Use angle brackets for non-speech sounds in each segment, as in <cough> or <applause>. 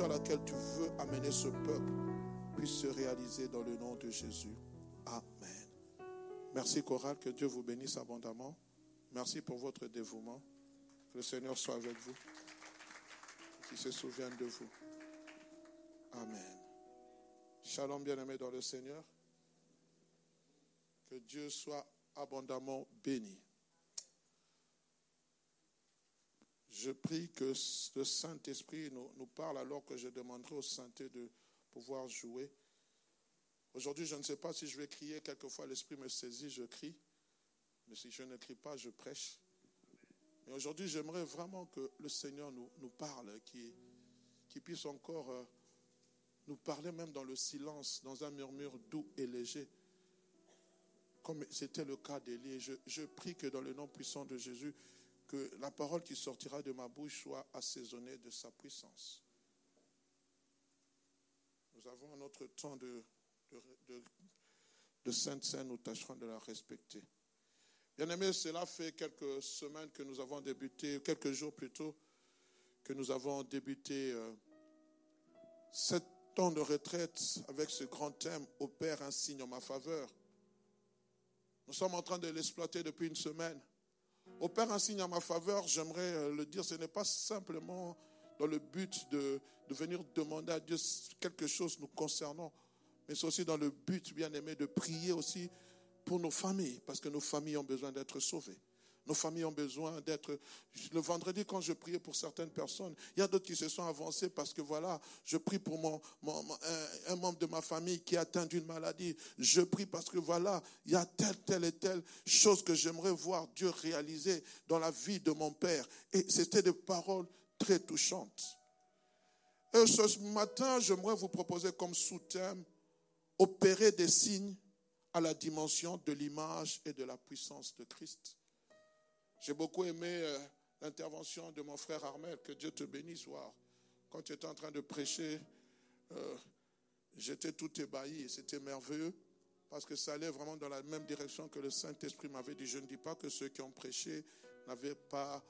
à laquelle tu veux amener ce peuple puisse se réaliser dans le nom de Jésus. Amen. Merci Chorale, que Dieu vous bénisse abondamment. Merci pour votre dévouement. Que le Seigneur soit avec vous. Qu'il se souvienne de vous. Amen. Shalom bien-aimé dans le Seigneur. Que Dieu soit abondamment béni. Je prie que le Saint-Esprit nous, parle alors que je demanderai au Saint-Esprit de pouvoir jouer. Aujourd'hui, je ne sais pas si je vais crier. Quelquefois, l'Esprit me saisit, je crie. Mais si je ne crie pas, je prêche. Mais aujourd'hui, j'aimerais vraiment que le Seigneur nous, parle, qu'il qui puisse encore euh, nous parler même dans le silence, dans un murmure doux et léger, comme c'était le cas d'Élie. Je prie que dans le nom puissant de Jésus, que la parole qui sortira de ma bouche soit assaisonnée de sa puissance. Nous avons notre temps de, de, Sainte Sainte, nous tâcherons de la respecter. Bien aimé, cela fait quelques semaines que nous avons débuté, quelques jours plutôt, que nous avons débuté euh, sept temps de retraite avec ce grand thème, opère un signe en ma faveur. Nous sommes en train de l'exploiter depuis une semaine opère un signe en ma faveur, j'aimerais euh, le dire, ce n'est pas simplement dans le but de, de, venir demander à Dieu quelque chose nous concernant, mais c'est aussi dans le but, bien aimé, de prier aussi pour nos familles, parce que nos familles ont besoin d'être sauvées. Nos familles ont besoin d'être... Le vendredi, quand je priais pour certaines personnes, il y a d'autres qui se sont avancés parce que voilà, je prie pour mon, un, membre de ma famille qui a atteint d'une maladie. Je prie parce que voilà, il y a telle, telle et telle chose que j'aimerais voir Dieu réaliser dans la vie de mon père. Et c'était des paroles très touchantes. Et ce matin, j'aimerais vous proposer comme sous-thème opérer des signes à la dimension de l'image et de la puissance de Christ. J'ai beaucoup aimé euh, l'intervention de mon frère Armel. Que Dieu te bénisse, voir. Quand tu étais en train de prêcher, euh, j'étais tout ébahi et c'était merveilleux parce que ça allait vraiment dans la même direction que le Saint-Esprit m'avait dit. Je ne dis pas que ceux qui ont prêché n'avaient pas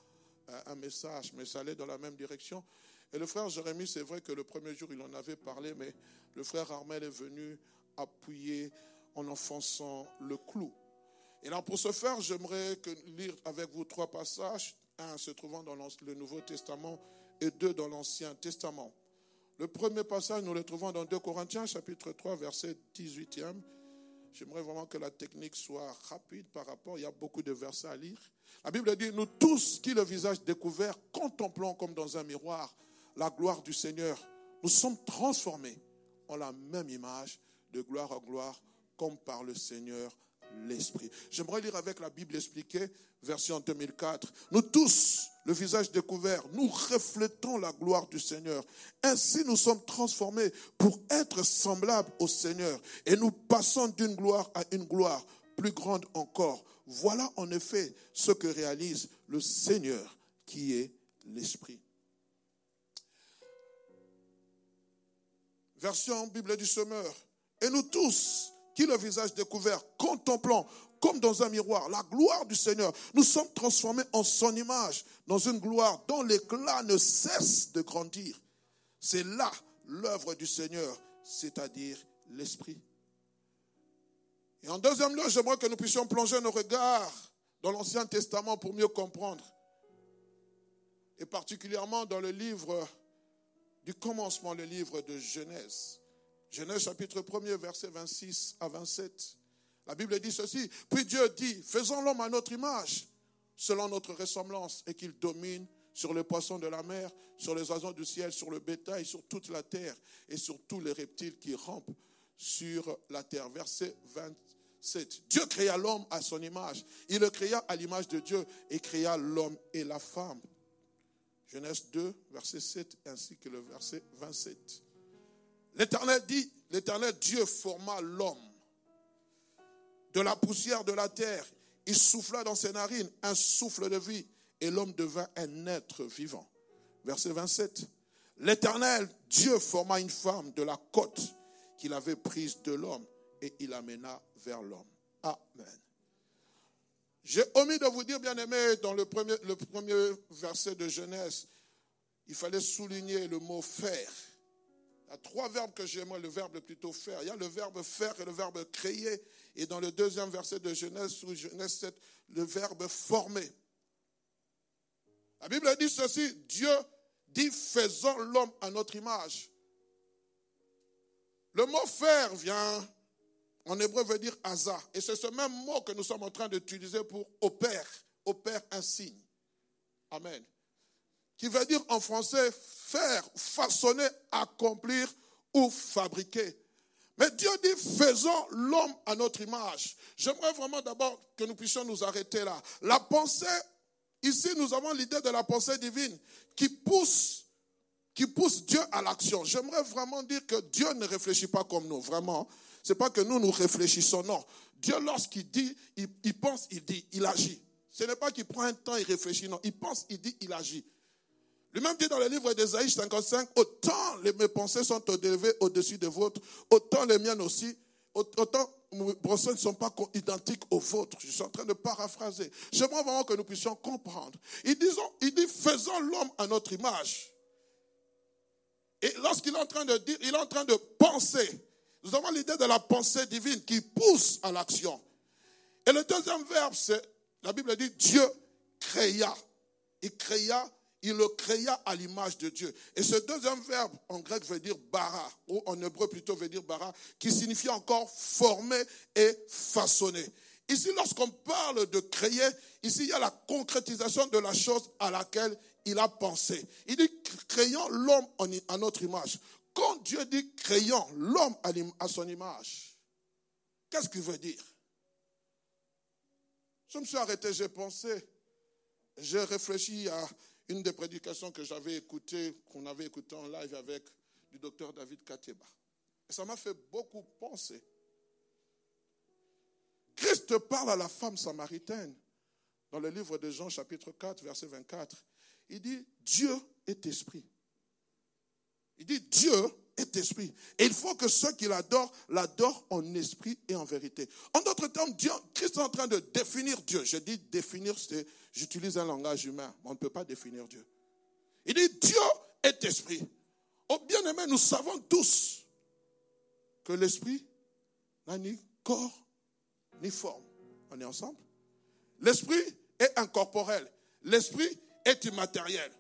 euh, un message, mais ça allait dans la même direction. Et le frère Jérémie, c'est vrai que le premier jour, il en avait parlé, mais le frère Armel est venu appuyer en enfonçant le clou. Et là, pour ce faire, j'aimerais lire avec vous trois passages, un se trouvant dans le Nouveau Testament et deux dans l'Ancien Testament. Le premier passage, nous le trouvons dans 2 Corinthiens, chapitre 3, verset 18e. J'aimerais vraiment que la technique soit rapide par rapport, il y a beaucoup de versets à lire. La Bible dit, nous tous qui le visage découvert, contemplons comme dans un miroir la gloire du Seigneur, nous sommes transformés en la même image, de gloire en gloire, comme par le Seigneur l'Esprit. J'aimerais lire avec la Bible expliquée, version 2004. Nous tous, le visage découvert, nous reflétons la gloire du Seigneur. Ainsi nous sommes transformés pour être semblables au Seigneur. Et nous passons d'une gloire à une gloire plus grande encore. Voilà en effet ce que réalise le Seigneur qui est l'Esprit. Version Bible du Semeur. Et nous tous, qui le visage découvert, contemplant comme dans un miroir la gloire du Seigneur, nous sommes transformés en son image, dans une gloire dont l'éclat ne cesse de grandir. C'est là l'œuvre du Seigneur, c'est-à-dire l'Esprit. Et en deuxième lieu, j'aimerais que nous puissions plonger nos regards dans l'Ancien Testament pour mieux comprendre. Et particulièrement dans le livre du commencement, le livre de Genèse. Genèse chapitre 1er, verset 26 à 27. La Bible dit ceci. Puis Dieu dit, faisons l'homme à notre image, selon notre ressemblance, et qu'il domine sur les poissons de la mer, sur les oiseaux du ciel, sur le bétail, sur toute la terre, et sur tous les reptiles qui rampent sur la terre. Verset 27. Dieu créa l'homme à son image. Il le créa à l'image de Dieu et créa l'homme et la femme. Genèse 2, verset 7, ainsi que le verset 27. L'Éternel dit, l'Éternel Dieu forma l'homme de la poussière de la terre. Il souffla dans ses narines un souffle de vie et l'homme devint un être vivant. Verset 27. L'Éternel Dieu forma une femme de la côte qu'il avait prise de l'homme et il amena vers l'homme. Amen. J'ai omis de vous dire, bien aimé, dans le premier, le premier verset de Genèse, il fallait souligner le mot faire. A trois verbes que j'aime, le verbe plutôt faire. Il y a le verbe faire et le verbe créer. Et dans le deuxième verset de Genèse, ou Genèse 7, le verbe former. La Bible dit ceci, Dieu dit faisons l'homme à notre image. Le mot faire vient en hébreu veut dire hasard. Et c'est ce même mot que nous sommes en train d'utiliser pour opère, opère un signe. Amen. Qui veut dire en français faire, façonner, accomplir ou fabriquer. Mais Dieu dit faisons l'homme à notre image. J'aimerais vraiment d'abord que nous puissions nous arrêter là. La pensée, ici nous avons l'idée de la pensée divine qui pousse, qui pousse Dieu à l'action. J'aimerais vraiment dire que Dieu ne réfléchit pas comme nous, vraiment n'est pas que nous nous réfléchissons, non. Dieu, lorsqu'il dit, il, pense, il dit, il agit. Ce n'est pas qu'il prend un temps, il réfléchit, non. Il pense, il dit, il agit. Lui-même dit dans le livre d'Ésaïe 55, autant les, mes pensées sont élevées au-dessus des vôtres, autant les miennes aussi, autant mes pensées ne sont pas identiques aux vôtres. Je suis en train de paraphraser. J'aimerais vraiment que nous puissions comprendre. Il, disons, il dit, faisons l'homme à notre image. Et lorsqu'il est en train de dire, il est en train de penser. Nous avons l'idée de la pensée divine qui pousse à l'action. Et le deuxième verbe, c'est, la Bible dit, Dieu créa. Il créa, il le créa à l'image de Dieu. Et ce deuxième verbe, en grec, veut dire bara, ou en hébreu plutôt veut dire bara, qui signifie encore former et façonner. Ici, lorsqu'on parle de créer, ici, il y a la concrétisation de la chose à laquelle il a pensé. Il dit, créons l'homme à notre image. Quand Dieu dit créons l'homme à son image, qu'est-ce qu'il veut dire? Je me suis arrêté, j'ai pensé, j'ai réfléchi à une des prédications que j'avais écoutées, qu'on avait écoutées en live avec du docteur David Kateba. Et ça m'a fait beaucoup penser. Christ parle à la femme samaritaine dans le livre de Jean chapitre 4 verset 24. Il dit, Dieu est esprit. Il dit Dieu est esprit. Et il faut que ceux qui l'adorent, l'adorent en esprit et en vérité. En d'autres termes, Dieu, Christ est en train de définir Dieu. Je dis définir, j'utilise un langage humain. Mais on ne peut pas définir Dieu. Il dit Dieu est esprit. Oh bien-aimé, nous savons tous que l'esprit n'a ni corps ni forme. On est ensemble? L'esprit est incorporel. L'esprit est immatériel.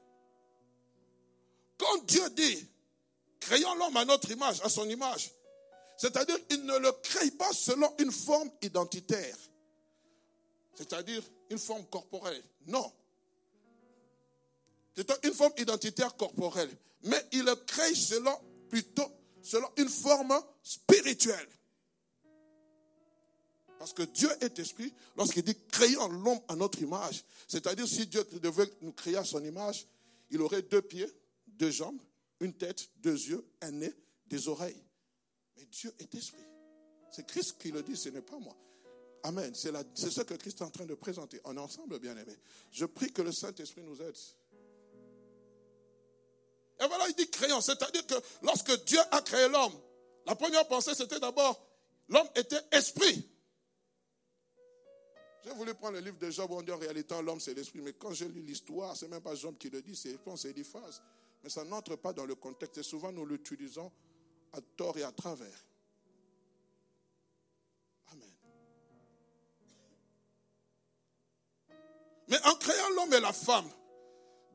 Quand Dieu dit Créons l'homme à notre image, à son image. C'est-à-dire qu'il ne le crée pas selon une forme identitaire. C'est-à-dire une forme corporelle. Non. C'est une forme identitaire corporelle. Mais il le crée selon, plutôt, selon une forme spirituelle. Parce que Dieu est esprit, lorsqu'il dit créons l'homme à notre image, c'est-à-dire si Dieu devait nous créer à son image, il aurait deux pieds, deux jambes, une tête, deux yeux, un nez, des oreilles. Mais Dieu est esprit. C'est Christ qui le dit, ce n'est pas moi. Amen. C'est ce que Christ est en train de présenter. Est ensemble, bien-aimés. Je prie que le Saint-Esprit nous aide. Et voilà, il dit créant. C'est-à-dire que lorsque Dieu a créé l'homme, la première pensée, c'était d'abord, l'homme était esprit. J'ai voulu prendre le livre de Job, on dit en réalité, l'homme c'est l'esprit. Mais quand je lis l'histoire, c'est même pas Job qui le dit, c'est, pense, c'est Eliphaz mais ça n'entre pas dans le contexte et souvent nous l'utilisons à tort et à travers. Amen. Mais en créant l'homme et la femme,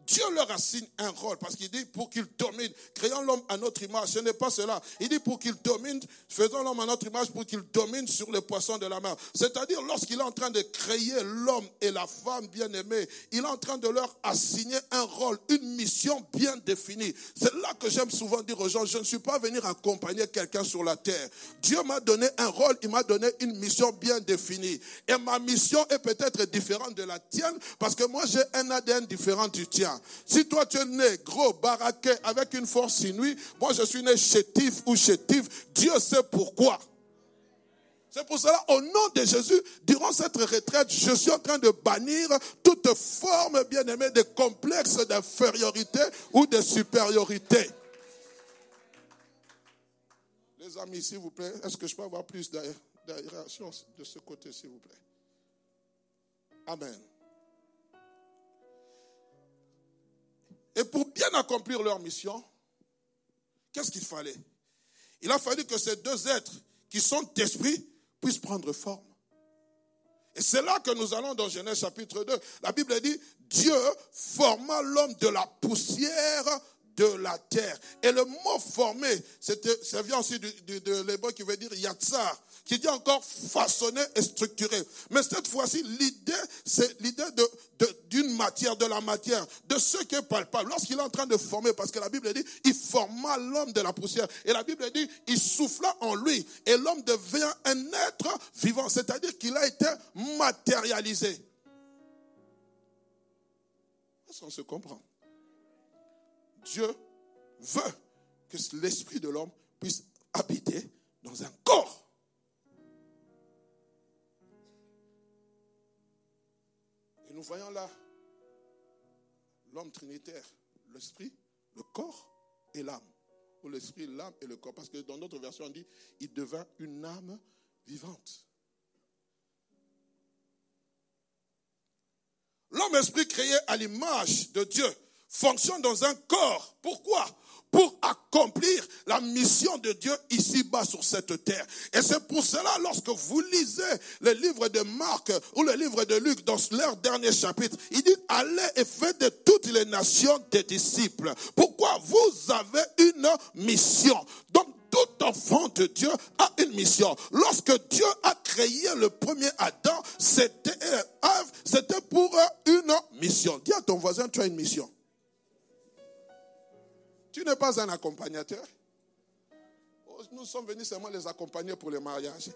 Dieu leur assigne un rôle parce qu'il dit pour qu'il domine, créant l'homme à notre image. Ce n'est pas cela. Il dit pour qu'il domine, faisons l'homme à notre image pour qu'il domine sur les poissons de la mer. C'est-à-dire lorsqu'il est en train de créer l'homme et la femme bien aimée, il est en train de leur assigner un rôle, une mission bien définie. C'est là que j'aime souvent dire aux gens, je ne suis pas venu accompagner quelqu'un sur la terre. Dieu m'a donné un rôle, il m'a donné une mission bien définie. Et ma mission est peut-être différente de la tienne parce que moi j'ai un ADN différent du tien. Si toi tu es né gros, baraqué, avec une force inouïe, moi je suis né chétif ou chétif, Dieu sait pourquoi. C'est pour cela, au nom de Jésus, durant cette retraite, je suis en train de bannir toute forme, bien aimée, de complexe d'infériorité ou de supériorité. Les amis, s'il vous plaît, est-ce que je peux avoir plus d'aération de ce côté, s'il vous plaît? Amen. Et pour bien accomplir leur mission, qu'est-ce qu'il fallait? Il a fallu que ces deux êtres qui sont esprits puisse prendre forme. Et c'est là que nous allons dans Genèse chapitre 2. La Bible dit, Dieu forma l'homme de la poussière de la terre. Et le mot formé, ça vient aussi de l'hébreu qui veut dire yatsar, qui dit encore façonner et structurer. Mais cette fois-ci, l'idée, c'est l'idée d'une matière, de la matière, de ce qui est palpable. Lorsqu'il est en train de former, parce que la Bible dit, il forma l'homme de la poussière. Et la Bible dit, il souffla en lui. Et l'homme devient un être vivant, c'est-à-dire qu'il a été matérialisé. Est-ce qu'on se comprend? Dieu veut que l'esprit de l'homme puisse habiter dans un corps. Voyons là l'homme trinitaire, l'esprit, le corps et l'âme. Ou l'esprit, l'âme et le corps. Parce que dans notre version, on dit, il devint une âme vivante. L'homme esprit créé à l'image de Dieu fonctionne dans un corps. Pourquoi? Pour accomplir la mission de Dieu ici-bas sur cette terre. Et c'est pour cela, lorsque vous lisez le livre de Marc ou le livre de Luc dans leur dernier chapitre, il dit, allez et faites de toutes les nations des disciples. Pourquoi Vous avez une mission? Donc, tout enfant de Dieu a une mission. Lorsque Dieu a créé le premier Adam, c'était, c'était pour une mission. Dis à ton voisin, tu as une mission. Tu n'es pas un accompagnateur. Oh, nous sommes venus seulement les accompagner pour <laughs> le mariage.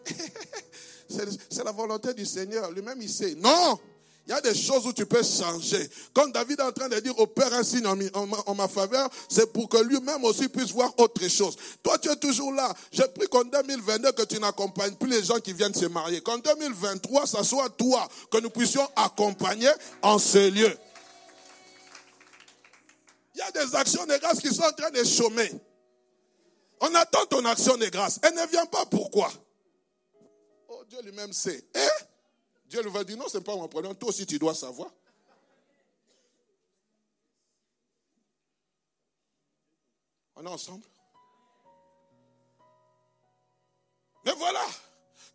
C'est la volonté du Seigneur. Lui-même, il sait. Non! Il y a des choses où tu peux changer. Quand David est en train de dire au Père un signe en, ma faveur, c'est pour que lui-même aussi puisse voir autre chose. Toi, tu es toujours là. J'ai pris qu'en 2022 que tu n'accompagnes plus les gens qui viennent se marier. Qu'en 2023, ça soit toi que nous puissions accompagner en ce lieu. Il y a des actions de grâce qui sont en train de chômer. On attend ton action de grâce. Elle ne vient pas. Pourquoi? Oh, Dieu lui-même sait. Eh Dieu lui va dire non, ce n'est pas mon problème. Toi aussi, tu dois savoir. On est ensemble Mais voilà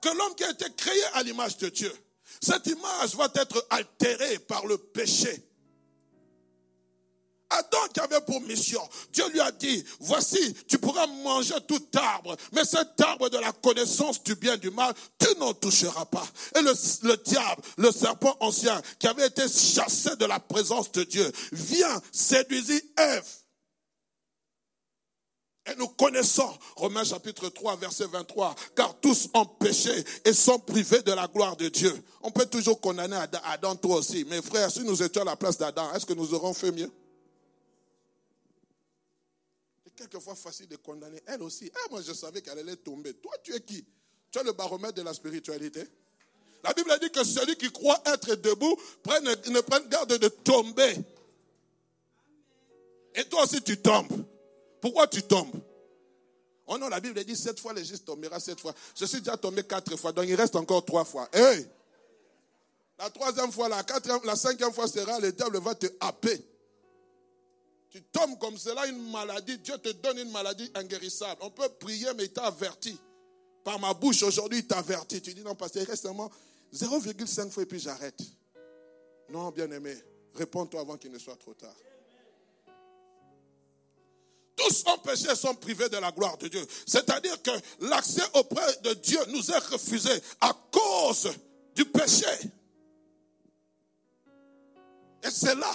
que l'homme qui a été créé à l'image de Dieu, cette image va être altérée par le péché. Adam qui avait pour mission, Dieu lui a dit, voici, tu pourras manger tout arbre, mais cet arbre de la connaissance du bien et du mal, tu n'en toucheras pas. Et le, diable, le serpent ancien, qui avait été chassé de la présence de Dieu, vient séduire Ève. Et nous connaissons Romains chapitre 3, verset 23, car tous ont péché et sont privés de la gloire de Dieu. On peut toujours condamner Adam, toi aussi. Mais frères, si nous étions à la place d'Adam, est-ce que nous aurons fait mieux? Quelquefois facile de condamner. Elle aussi. Ah, moi, je savais qu'elle allait tomber. Toi, tu es qui? Tu es le baromètre de la spiritualité. La Bible dit que celui qui croit être debout prenne, ne prenne garde de tomber. Et toi aussi, tu tombes. Pourquoi tu tombes? Oh non, la Bible dit sept fois, le juste tombera sept fois. Je suis déjà tombé quatre fois, donc il reste encore trois fois. Hey! La troisième fois, la quatrième, la cinquième fois sera, le diable va te happer. Tu tombes comme cela, une maladie, Dieu te donne une maladie inguérissable. On peut prier, mais il t'a averti. Par ma bouche aujourd'hui, il t'a averti. Tu dis non, parce reste seulement 0,5 fois et puis j'arrête. Non, bien-aimé, réponds-toi avant qu'il ne soit trop tard. Tous ont péché sont privés de la gloire de Dieu. C'est-à-dire que l'accès auprès de Dieu nous est refusé à cause du péché. Et c'est là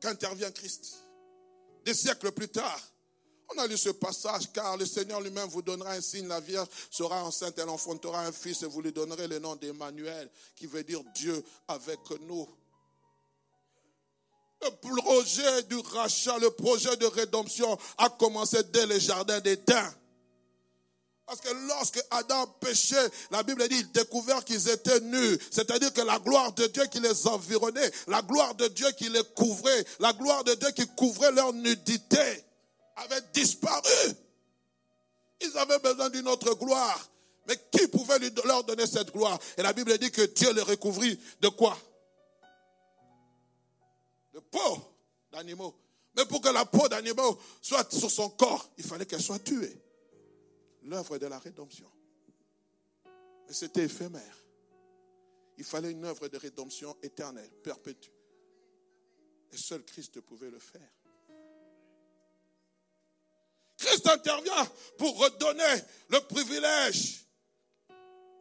qu'intervient Christ des siècles plus tard. On a lu ce passage, car le Seigneur lui-même vous donnera un signe, la Vierge sera enceinte, elle enfantera un fils et vous lui donnerez le nom d'Emmanuel, qui veut dire Dieu avec nous. Le projet du rachat, le projet de rédemption a commencé dès le jardin d'Éden. Parce que lorsque Adam péchait, la Bible dit, il découvert qu'ils étaient nus. C'est-à-dire que la gloire de Dieu qui les environnait, la gloire de Dieu qui les couvrait, la gloire de Dieu qui couvrait leur nudité avait disparu. Ils avaient besoin d'une autre gloire. Mais qui pouvait leur donner cette gloire? Et la Bible dit que Dieu les recouvrit de quoi? De peau d'animaux. Mais pour que la peau d'animaux soit sur son corps, il fallait qu'elle soit tuée. L'œuvre de la rédemption. Mais c'était éphémère. Il fallait une œuvre de rédemption éternelle, perpétue. Et seul Christ pouvait le faire. Christ intervient pour redonner le privilège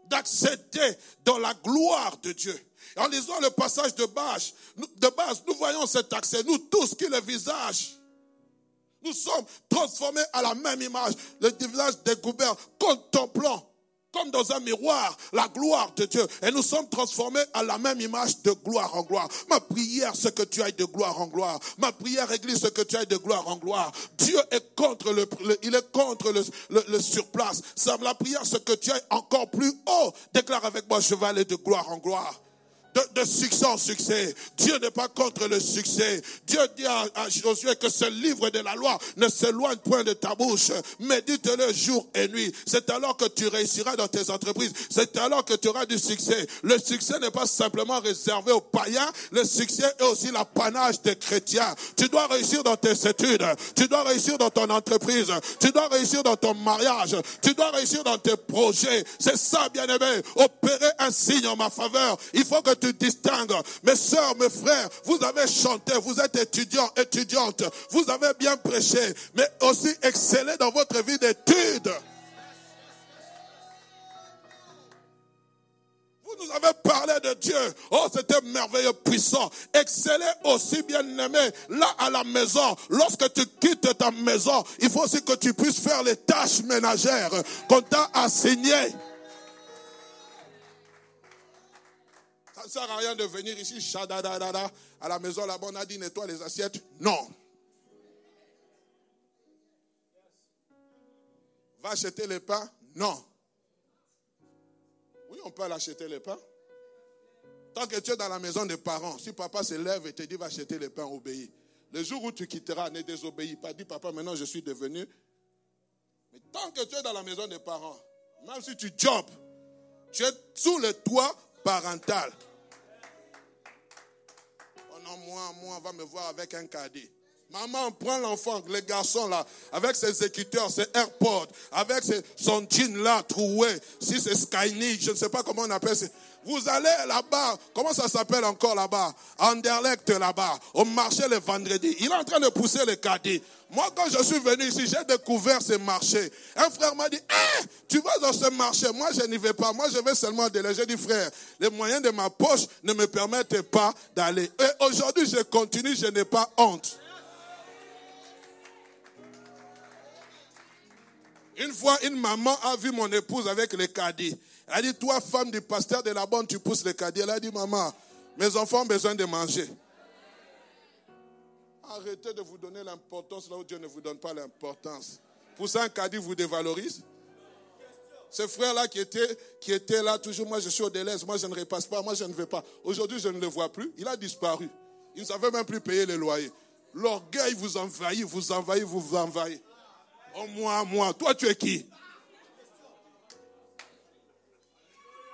d'accéder dans la gloire de Dieu. En lisant le passage de base, nous voyons cet accès, nous tous qui le visage. Nous sommes transformés à la même image, le visage découvert, contemplant comme dans un miroir la gloire de Dieu. Et nous sommes transformés à la même image de gloire en gloire. Ma prière, c'est que tu ailles de gloire en gloire. Ma prière, Église, c'est que tu ailles de gloire en gloire. Dieu est contre le, il est contre le, le, surplace. La prière, c'est que tu ailles encore plus haut. Déclare avec moi, je vais aller de gloire en gloire de, succès en succès. Dieu n'est pas contre le succès. Dieu dit à, Josué que ce livre de la loi ne s'éloigne point de ta bouche. Médite-le jour et nuit. C'est alors que tu réussiras dans tes entreprises. C'est alors que tu auras du succès. Le succès n'est pas simplement réservé aux païens. Le succès est aussi l'apanage des chrétiens. Tu dois réussir dans tes études. Tu dois réussir dans ton entreprise. Tu dois réussir dans ton mariage. Tu dois réussir dans tes projets. C'est ça, bien-aimé. Opérer un signe en ma faveur. Il faut que tu distingue. Mes soeurs, mes frères, vous avez chanté, vous êtes étudiants, étudiantes, vous avez bien prêché, mais aussi excellé dans votre vie d'études. Vous nous avez parlé de Dieu. Oh, c'était merveilleux, puissant. Excellez aussi, bien aimé, là à la maison. Lorsque tu quittes ta maison, il faut aussi que tu puisses faire les tâches ménagères qu'on t'a assignées. Ne sert à rien de venir ici, chadadadada, à la maison là-bas, on a dit nettoie les assiettes. Non. Va acheter les pains? Non. Oui, on peut l'acheter les pains. Tant que tu es dans la maison des parents, si papa se lève et te dit va acheter les pains, obéis. Le jour où tu quitteras, ne désobéis pas. Dis papa, maintenant je suis devenu. Mais tant que tu es dans la maison des parents, même si tu jobs, tu es sous le toit parental moi, moi, va me voir avec un cadet. Maman prend l'enfant, le garçon là, avec ses écouteurs, ses AirPods, avec son jean là troué, si c'est Skyny, je ne sais pas comment on appelle ça. Vous allez là-bas, comment ça s'appelle encore là-bas? Anderlecht là-bas, au marché le vendredi. Il est en train de pousser le cadet. Moi, quand je suis venu ici, j'ai découvert ce marché. Un frère m'a dit, eh, tu vas dans ce marché. Moi, je n'y vais pas. Moi, je vais seulement déléger. J'ai dit, frère, les moyens de ma poche ne me permettent pas d'aller. Et aujourd'hui, je continue, je n'ai pas honte. Une fois, une maman a vu mon épouse avec le caddie. Elle a dit, toi, femme du pasteur de la bande, tu pousses le caddie. Elle a dit, maman, mes enfants ont besoin de manger. Arrêtez de vous donner l'importance là où Dieu ne vous donne pas l'importance. Pour ça, un caddie vous dévalorise. Ce frère-là qui était, qui était là, toujours, moi je suis au délai, moi je ne repasse pas, moi je ne vais pas. Aujourd'hui, je ne le vois plus. Il a disparu. Il ne savait même plus payer les loyers. L'orgueil vous envahit, vous envahit, vous envahit. Oh, moi, moi. Toi, tu es qui?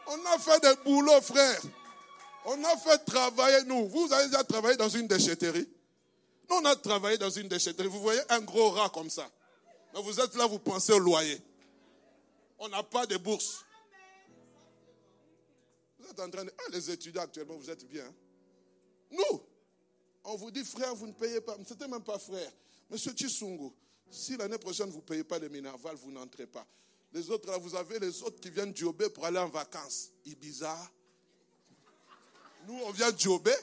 On a fait des boulots, frère. On a fait travailler, nous. Vous avez déjà travaillé dans une déchetterie? Nous, on a travaillé dans une déchetterie. Vous voyez un gros rat comme ça. Mais vous êtes là, vous pensez au loyer. On n'a pas de bourse. Vous êtes en train de... Ah, les étudiants actuellement, vous êtes bien. Nous, on vous dit, frère, vous ne payez pas. C'était même pas frère. Monsieur Chisungu, si l'année prochaine vous ne payez pas les Minerval, vous n'entrez pas. Les autres, là, vous avez les autres qui viennent Diobé pour aller en vacances. Ibiza. Nous, on vient Diobé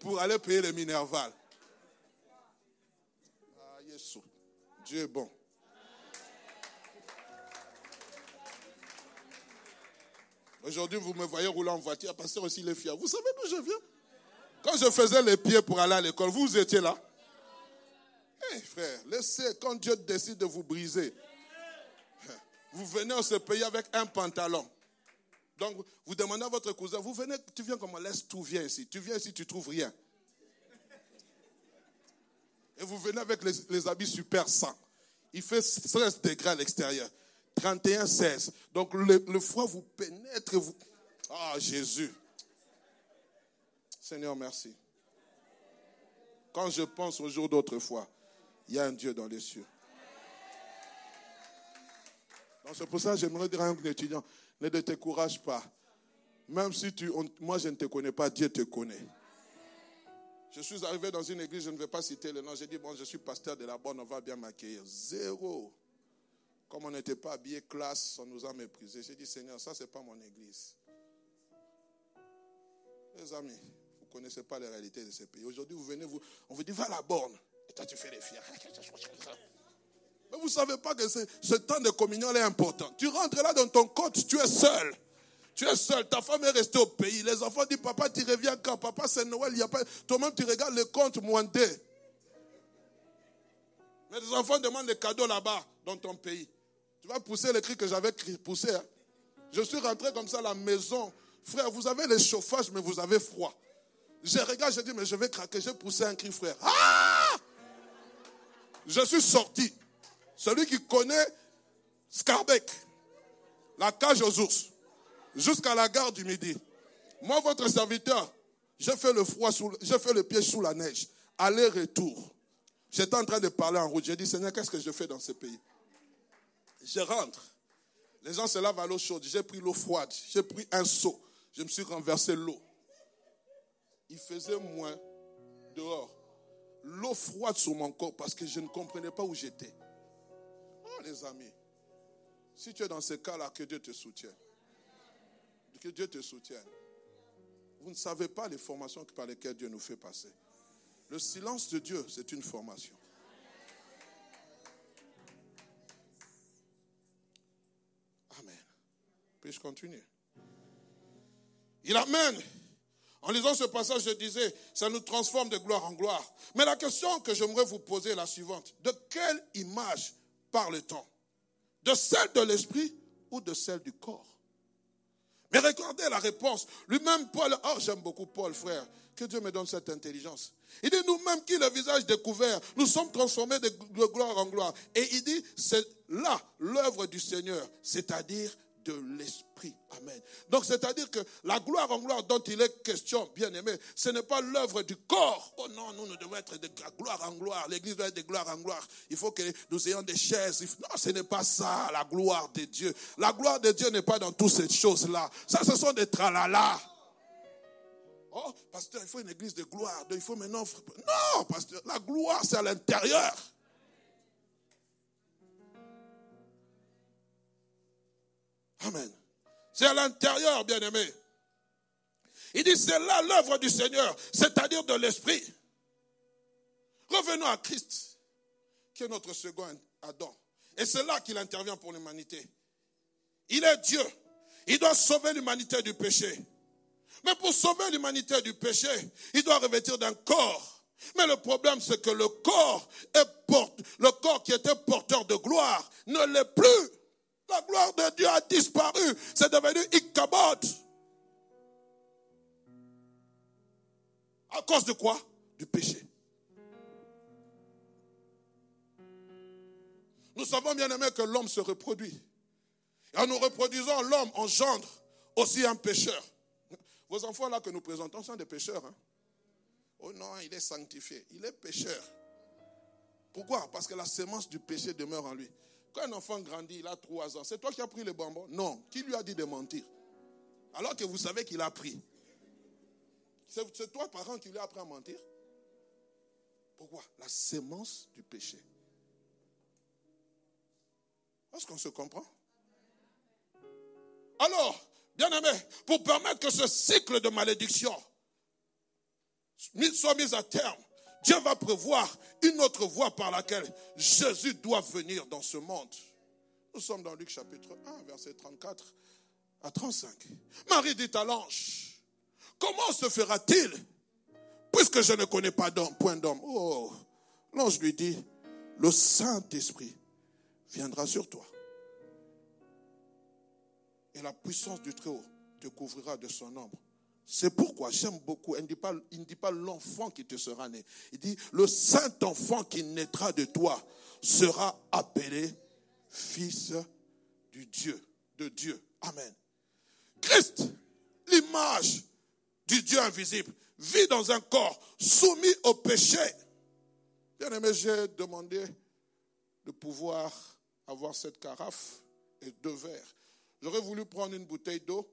pour aller payer les Minerval. Ah, Dieu est bon. Aujourd'hui, vous me voyez rouler en voiture, passer aussi les fiers. Vous savez d'où je viens? Quand je faisais les pieds pour aller à l'école, vous étiez là Eh frère, laissez, quand Dieu décide de vous briser, vous venez en ce pays avec un pantalon. Donc, vous demandez à votre cousin, vous venez, tu viens comment? Laisse tout, viens ici. Tu viens ici, tu trouves rien. Et vous venez avec les, habits super sains. Il fait 16 degrés à l'extérieur. 31, 16. Donc le, le froid vous pénètre. Ah, Jésus. Seigneur, merci. Quand je pense au jour d'autrefois, il y a un Dieu dans les cieux. c'est pour ça que j'aimerais dire à un étudiant, ne te décourage pas. Même si tu, moi je ne te connais pas, Dieu te connaît. Je suis arrivé dans une église, je ne vais pas citer le nom. J'ai dit, bon, je suis pasteur de la bonne, on va bien m'accueillir. Zéro. Comme on n'était pas habillé classe, on nous a méprisés. J'ai dit, Seigneur, ça, ce n'est pas mon église. Les amis, vous ne connaissez pas les réalités de ces pays. Aujourd'hui, vous venez, vous, on vous dit, va à la borne. Toi, tu fais les fiers. Mais vous ne savez pas que ce temps de communion est important. Tu rentres là dans ton compte, tu es seul. Tu es seul, ta femme est restée au pays. Les enfants disent, papa, tu reviens quand? Papa, c'est Noël, il n'y a pas. Toi-même, tu regardes le compte moindé. Mais les enfants demandent des cadeaux là-bas, dans ton pays. Tu vas pousser le cri que j'avais poussé. Hein. Je suis rentré comme ça à la maison. Frère, vous avez le chauffage, mais vous avez froid. Je regarde, je dis, mais je vais craquer. J'ai poussé un cri, frère. Ah! Je suis sorti. Celui qui connaît Scarbeck, la cage aux ours jusqu'à la gare du Midi. Moi, votre serviteur, j'ai fait le froid, j'ai fait le pied sous la neige, aller-retour. J'étais en train de parler en route. J'ai dit, Seigneur, qu'est-ce que je fais dans ce pays? Je rentre. Les gens se lavent à l'eau chaude. J'ai pris l'eau froide. J'ai pris un seau. Je me suis renversé l'eau. Il faisait moins dehors. L'eau froide sur mon corps parce que je ne comprenais pas où j'étais. Oh, les amis, si tu es dans ce cas-là, que Dieu te soutienne. Que Dieu te soutienne. Vous ne savez pas les formations par lesquelles Dieu nous fait passer. Le silence de Dieu, c'est une formation. Amen. Puis-je continuer? Il amène. En lisant ce passage, je disais, ça nous transforme de gloire en gloire. Mais la question que j'aimerais vous poser est la suivante. De quelle image parle-t-on De celle de l'esprit ou de celle du corps? Mais regardez la réponse. Lui-même, Paul, oh j'aime beaucoup Paul, frère. Que Dieu me donne cette intelligence. Il dit, nous-mêmes qui le visage découvert, nous sommes transformés de gloire en gloire. Et il dit, c'est là l'œuvre du Seigneur, c'est-à-dire de l'Esprit. Amen. Donc, c'est-à-dire que la gloire en gloire dont il est question, bien aimé, ce n'est pas l'œuvre du corps. Oh non, nous, nous devons être de gloire en gloire. L'Église doit être de gloire en gloire. Il faut que nous ayons des chaises. Non, ce n'est pas ça, la gloire de Dieu. La gloire de Dieu n'est pas dans toutes ces choses-là. Ça, ce sont des tralala. Oh, pasteur, il faut une église de gloire. Il faut maintenant. Non, pasteur, la gloire, c'est à l'intérieur. Amen. C'est à l'intérieur, bien-aimé. Il dit, c'est là l'œuvre du Seigneur, c'est-à-dire de l'Esprit. Revenons à Christ, qui est notre second Adam. Et c'est là qu'il intervient pour l'humanité. Il est Dieu. Il doit sauver l'humanité du péché. Mais pour sauver l'humanité du péché, il doit revêtir d'un corps. Mais le problème, c'est que le corps est le corps qui était porteur de gloire ne l'est plus. La gloire de Dieu a disparu. C'est devenu Ichabod. À cause de quoi? Du péché. Nous savons bien aimé que l'homme se reproduit. Et en nous reproduisant, l'homme engendre aussi un pécheur. Vos enfants là que nous présentons sont des pécheurs. Hein? Oh non, il est sanctifié. Il est pécheur. Pourquoi? Parce que la sémence du péché demeure en lui. Quand un enfant grandit, il a trois ans, c'est toi qui as pris le bonbon Non. Qui lui a dit de mentir Alors que vous savez qu'il a pris. C'est toi, parent, qui lui a appris à mentir Pourquoi? La sémence du péché. Est-ce qu'on se comprend? Alors, bien aimé, pour permettre que ce cycle de malédiction soit mis à terme, Dieu va prévoir une autre voie par laquelle Jésus doit venir dans ce monde. Nous sommes dans Luc chapitre 1, verset 34 à 35. Marie dit à l'ange, comment se fera-t-il puisque je ne connais pas point d'homme? Oh, l'ange lui dit, le Saint-Esprit viendra sur toi. Et la puissance du Très-Haut te couvrira de son ombre. C'est pourquoi j'aime beaucoup. Il ne dit pas, l'enfant qui te sera né. Il dit le saint enfant qui naîtra de toi sera appelé fils du Dieu, de Dieu. Amen. Christ, l'image du Dieu invisible, vit dans un corps soumis au péché. Bien aimé, j'ai demandé de pouvoir avoir cette carafe et deux verres. J'aurais voulu prendre une bouteille d'eau.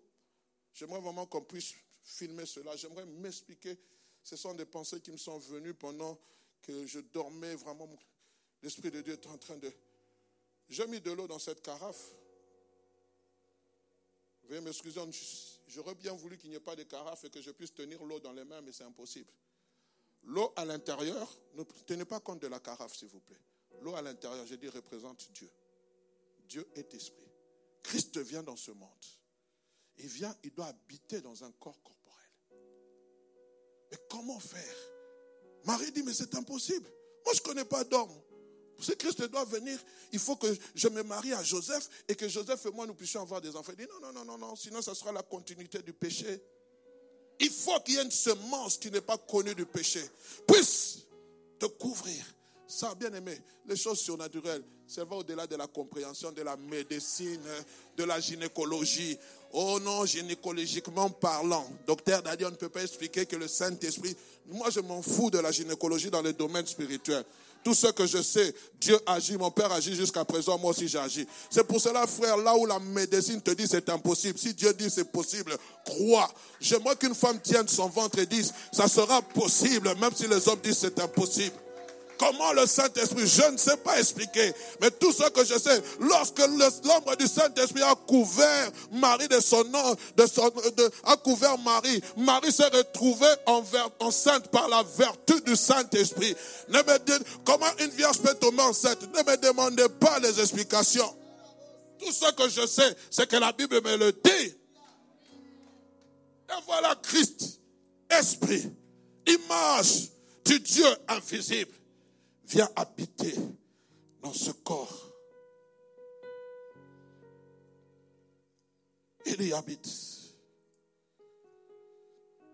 J'aimerais vraiment qu'on puisse filmer cela. J'aimerais m'expliquer. Ce sont des pensées qui me sont venues pendant que je dormais vraiment. L'Esprit de Dieu est en train de... J'ai mis de l'eau dans cette carafe. Veuillez m'excuser, j'aurais bien voulu qu'il n'y ait pas de carafe et que je puisse tenir l'eau dans les mains, mais c'est impossible. L'eau à l'intérieur, ne tenez pas compte de la carafe, s'il vous plaît. L'eau à l'intérieur, je dis, représente Dieu. Dieu est esprit. Christ vient dans ce monde. Il vient, il doit habiter dans un corps. Mais comment faire? Marie dit, mais c'est impossible. Moi, je ne connais pas d'homme. Si Christ doit venir, il faut que je me marie à Joseph et que Joseph et moi, nous puissions avoir des enfants. Il dit, non, non, non, non, non, sinon ça sera la continuité du péché. Il faut qu'il y ait une semence qui n'est pas connue du péché, puisse te couvrir. Ça, bien aimé, les choses surnaturelles, ça va au-delà de la compréhension de la médecine, de la gynécologie. Oh non, gynécologiquement parlant, docteur Dadion ne peut pas expliquer que le Saint-Esprit, moi je m'en fous de la gynécologie dans le domaine spirituel. Tout ce que je sais, Dieu agit, mon Père agit jusqu'à présent, moi aussi j'agis. C'est pour cela, frère, là où la médecine te dit c'est impossible, si Dieu dit c'est possible, crois. J'aimerais qu'une femme tienne son ventre et dise, ça sera possible, même si les hommes disent c'est impossible. Comment le Saint-Esprit, je ne sais pas expliquer, mais tout ce que je sais, lorsque l'ombre du Saint-Esprit a couvert Marie de son nom, de son, a couvert Marie, Marie s'est retrouvée enceinte par la vertu du Saint-Esprit. Ne comment une vierge peut tomber enceinte? Ne me demandez pas les explications. Tout ce que je sais, c'est que la Bible me le dit. Et voilà Christ, esprit, image du Dieu invisible Viens habiter dans ce corps. Il y habite.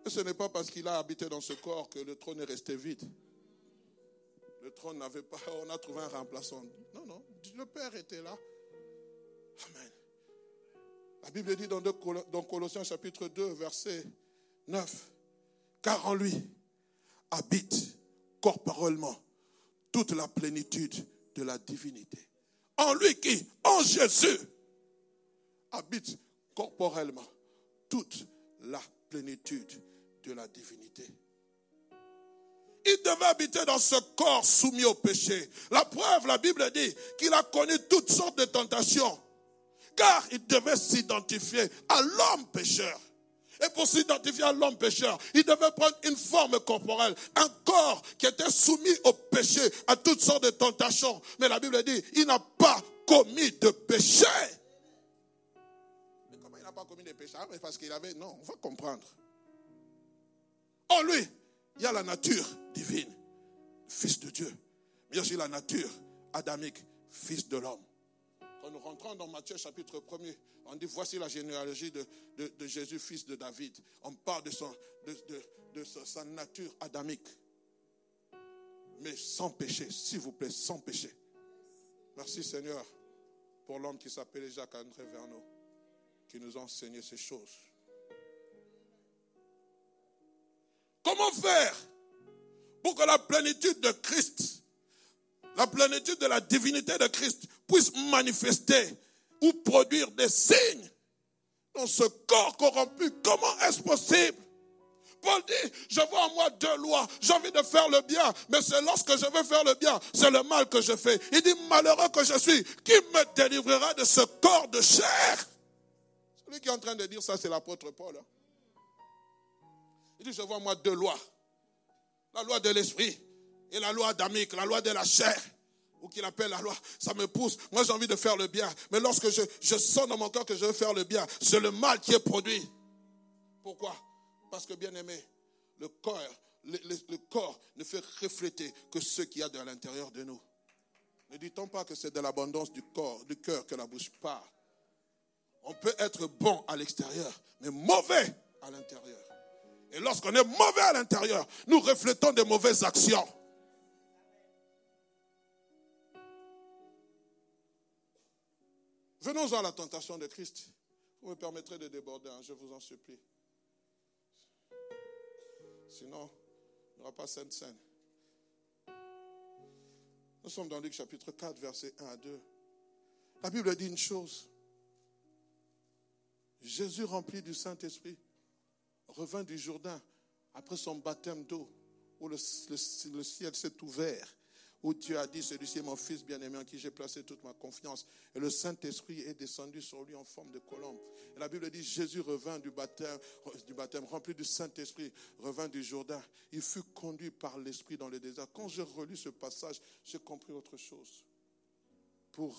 Et ce n'est pas parce qu'il a habité dans ce corps que le trône est resté vide. Le trône n'avait pas, on a trouvé un remplaçant. Non, non, le Père était là. Amen. La Bible dit dans, dans Colossiens chapitre 2, verset 9, car en lui habite corporellement toute la plénitude de la divinité. En lui qui, en Jésus, habite corporellement toute la plénitude de la divinité. Il devait habiter dans ce corps soumis au péché. La preuve, la Bible dit qu'il a connu toutes sortes de tentations, car il devait s'identifier à l'homme pécheur. Et pour s'identifier à l'homme pécheur, il devait prendre une forme corporelle, un corps qui était soumis au péché, à toutes sortes de tentations. Mais la Bible dit, il n'a pas commis de péché. Mais comment il n'a pas commis de péché? Ah, Parce qu'il avait... Non, on va comprendre. En lui, il y a la nature divine, fils de Dieu. Mais il y a aussi la nature adamique, fils de l'homme. Quand nous rentrons dans Matthieu chapitre 1er, on dit voici la généalogie de, Jésus, fils de David. On parle de, son, de, sa nature adamique. Mais sans péché, s'il vous plaît, sans péché. Merci Seigneur pour l'homme qui s'appelait Jacques-André Verneau, qui nous a enseigné ces choses. Comment faire pour que la plénitude de Christ, la plénitude de la divinité de Christ puisse manifester ou produire des signes dans ce corps corrompu. Comment est-ce possible? Paul dit, je vois en moi deux lois. J'ai envie de faire le bien, mais c'est lorsque je veux faire le bien, c'est le mal que je fais. Il dit, malheureux que je suis, qui me délivrera de ce corps de chair? Celui qui est en train de dire ça, c'est l'apôtre Paul. Il dit, je vois en moi deux lois. La loi de l'esprit et la loi adamique, la loi de la chair ou qu'il appelle la loi, ça me pousse. Moi, j'ai envie de faire le bien. Mais lorsque je, sens dans mon cœur que je veux faire le bien, c'est le mal qui est produit. Pourquoi? Parce que, bien aimé, le corps, le, corps ne fait refléter que ce qu'il y a de l'intérieur de nous. Ne dit-on pas que c'est de l'abondance du corps, du cœur que la bouche parle On peut être bon à l'extérieur, mais mauvais à l'intérieur. Et lorsqu'on est mauvais à l'intérieur, nous reflétons des mauvaises actions. Venons-en à la tentation de Christ. Vous me permettrez de déborder, hein, je vous en supplie. Sinon, il n'y aura pas sainte scène. Nous sommes dans Luc chapitre 4, verset 1 à 2. La Bible dit une chose. Jésus rempli du Saint-Esprit revint du Jourdain après son baptême d'eau, où le ciel s'est ouvert où tu as dit, celui-ci est mon fils bien-aimé en qui j'ai placé toute ma confiance. Et le Saint-Esprit est descendu sur lui en forme de colombe. Et la Bible dit, Jésus revint du baptême, rempli du Saint-Esprit, revint du Jourdain. Il fut conduit par l'Esprit dans le désert. Quand j'ai relu ce passage, j'ai compris autre chose. Pour,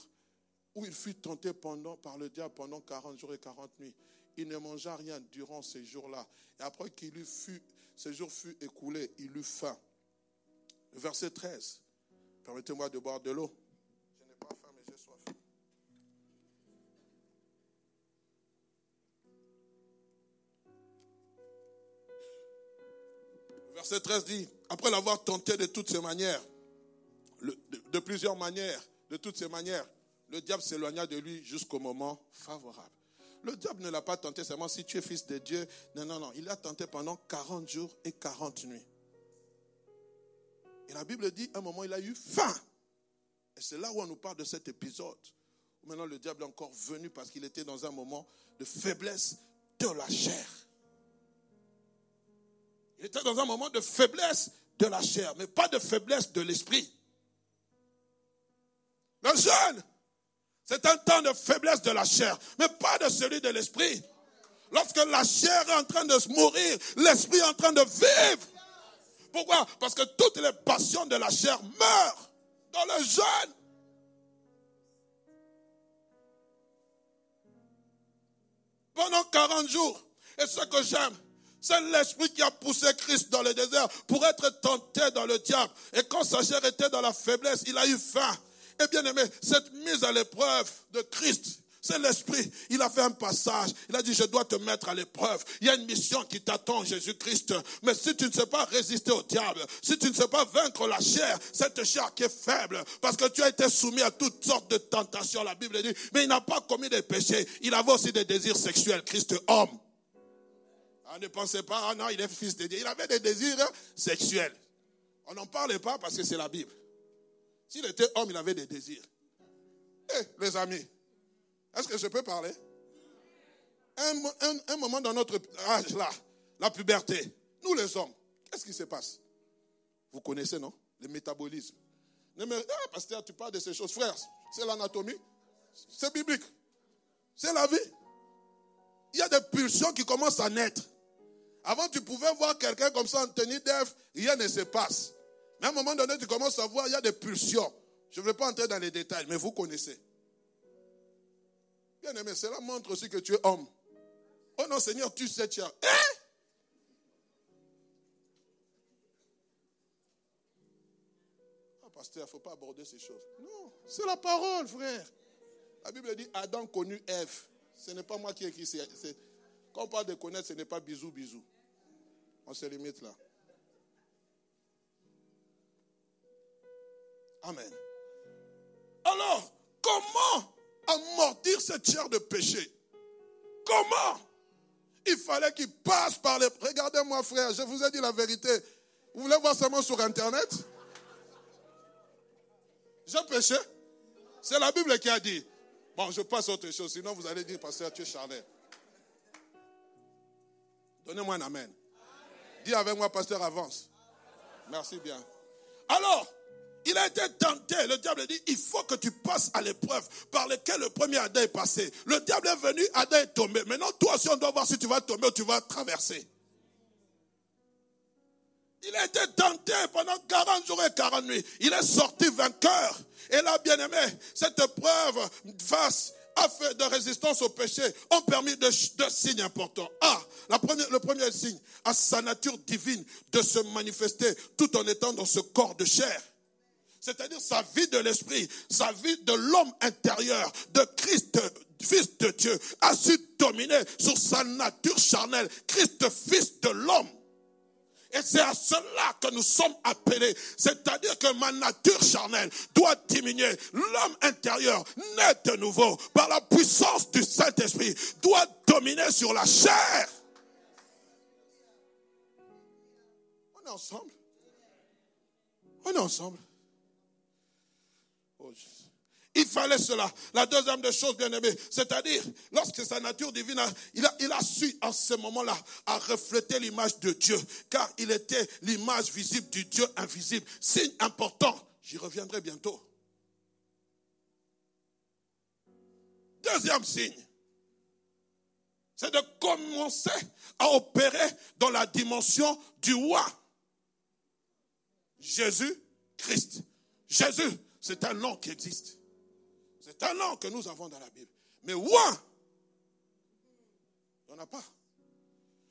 où il fut tenté pendant, par le diable pendant 40 jours et 40 nuits. Il ne mangea rien durant ces jours-là. Et après qu'il eut fut, ces jours fut écoulés, il eut faim. Verset 13. Permettez-moi de boire de l'eau. Je n'ai pas faim, mais j'ai soif. Verset 13 dit, après l'avoir tenté de toutes ces manières, de, plusieurs manières, de toutes ces manières, le diable s'éloigna de lui jusqu'au moment favorable. Le diable ne l'a pas tenté seulement si tu es fils de Dieu. Non, non, non. Il l'a tenté pendant 40 jours et 40 nuits. Et la Bible dit, un moment, il a eu faim. Et c'est là où on nous parle de cet épisode. Maintenant, le diable est encore venu parce qu'il était dans un moment de faiblesse de la chair. Il était dans un moment de faiblesse de la chair, mais pas de faiblesse de l'esprit. Le jeûne, c'est un temps de faiblesse de la chair, mais pas de celui de l'esprit. Lorsque la chair est en train de se mourir, l'esprit est en train de vivre. Pourquoi Parce que toutes les passions de la chair meurent dans le jeûne. Pendant 40 jours. Et ce que j'aime, c'est l'esprit qui a poussé Christ dans le désert pour être tenté dans le diable. Et quand sa chair était dans la faiblesse, il a eu faim. Et bien aimé, cette mise à l'épreuve de Christ, c'est l'Esprit. Il a fait un passage. Il a dit, je dois te mettre à l'épreuve. Il y a une mission qui t'attend, Jésus-Christ. Mais si tu ne sais pas résister au diable, si tu ne sais pas vaincre la chair, cette chair qui est faible, parce que tu as été soumis à toutes sortes de tentations, la Bible dit, mais il n'a pas commis des péchés. Il avait aussi des désirs sexuels. Christ homme. Ah, ne pensez pas, ah non, il est fils de Dieu. Il avait des désirs sexuels. On n'en parlait pas parce que c'est la Bible. S'il était homme, il avait des désirs. Eh, les amis, est-ce que je peux parler? Un, moment dans notre âge là, la puberté, nous les hommes, qu'est-ce qui se passe? Vous connaissez, non? Le métabolisme. Ah, pasteur, tu parles de ces choses, frères. C'est l'anatomie. C'est biblique. C'est la vie. Il y a des pulsions qui commencent à naître. Avant, tu pouvais voir quelqu'un comme ça en tenue d'œuf, rien ne se passe. Mais à un moment donné, tu commences à voir, il y a des pulsions. Je ne vais pas entrer dans les détails, mais vous connaissez. Bien aimé, cela montre aussi que tu es homme. Oh non, Seigneur, tu sais, tu as. Hein? Ah, pasteur, il ne faut pas aborder ces choses. Non, c'est la parole, frère. La Bible dit Adam connut Ève. Ce n'est pas moi qui ai écrit. Quand on parle de connaître, ce n'est pas bisou, bisou. On se limite là. Amen. Alors, amortir cette chair de péché. Comment Il fallait qu'il passe par les... Regardez-moi frère, je vous ai dit la vérité. Vous voulez voir seulement sur Internet? J'ai péché C'est la Bible qui a dit. Bon, je passe autre chose, sinon vous allez dire, pasteur, tu es charnel. Donnez-moi un amen. Dis avec moi, pasteur, avance. Merci bien. Alors, il a été tenté. Le diable dit, il faut que tu passes à l'épreuve par laquelle le premier Adam est passé. Le diable est venu, Adam est tombé. Maintenant, toi aussi, on doit voir si tu vas tomber ou tu vas traverser. Il a été tenté pendant 40 jours et 40 nuits. Il est sorti vainqueur. Et là, bien aimé, cette épreuve face a fait de résistance au péché ont permis deux, signes importants. Ah, la première, le premier signe, à sa nature divine de se manifester tout en étant dans ce corps de chair. C'est-à-dire sa vie de l'esprit, sa vie de l'homme intérieur, de Christ, fils de Dieu, a su dominer sur sa nature charnelle. Christ, fils de l'homme. Et c'est à cela que nous sommes appelés. C'est-à-dire que ma nature charnelle doit diminuer. L'homme intérieur, né de nouveau, par la puissance du Saint-Esprit, doit dominer sur la chair. On est ensemble. On est ensemble. Il fallait cela. La deuxième des choses, bien aimées, c'est-à-dire, lorsque sa nature divine, il, a, il a su en ce moment-là refléter l'image de Dieu, car il était l'image visible du Dieu invisible. Signe important, j'y reviendrai bientôt. Deuxième signe, c'est de commencer à opérer dans la dimension du roi. Jésus Christ. Jésus, c'est un nom qui existe. C'est un nom que nous avons dans la Bible. Mais ouah, il n'y en a pas.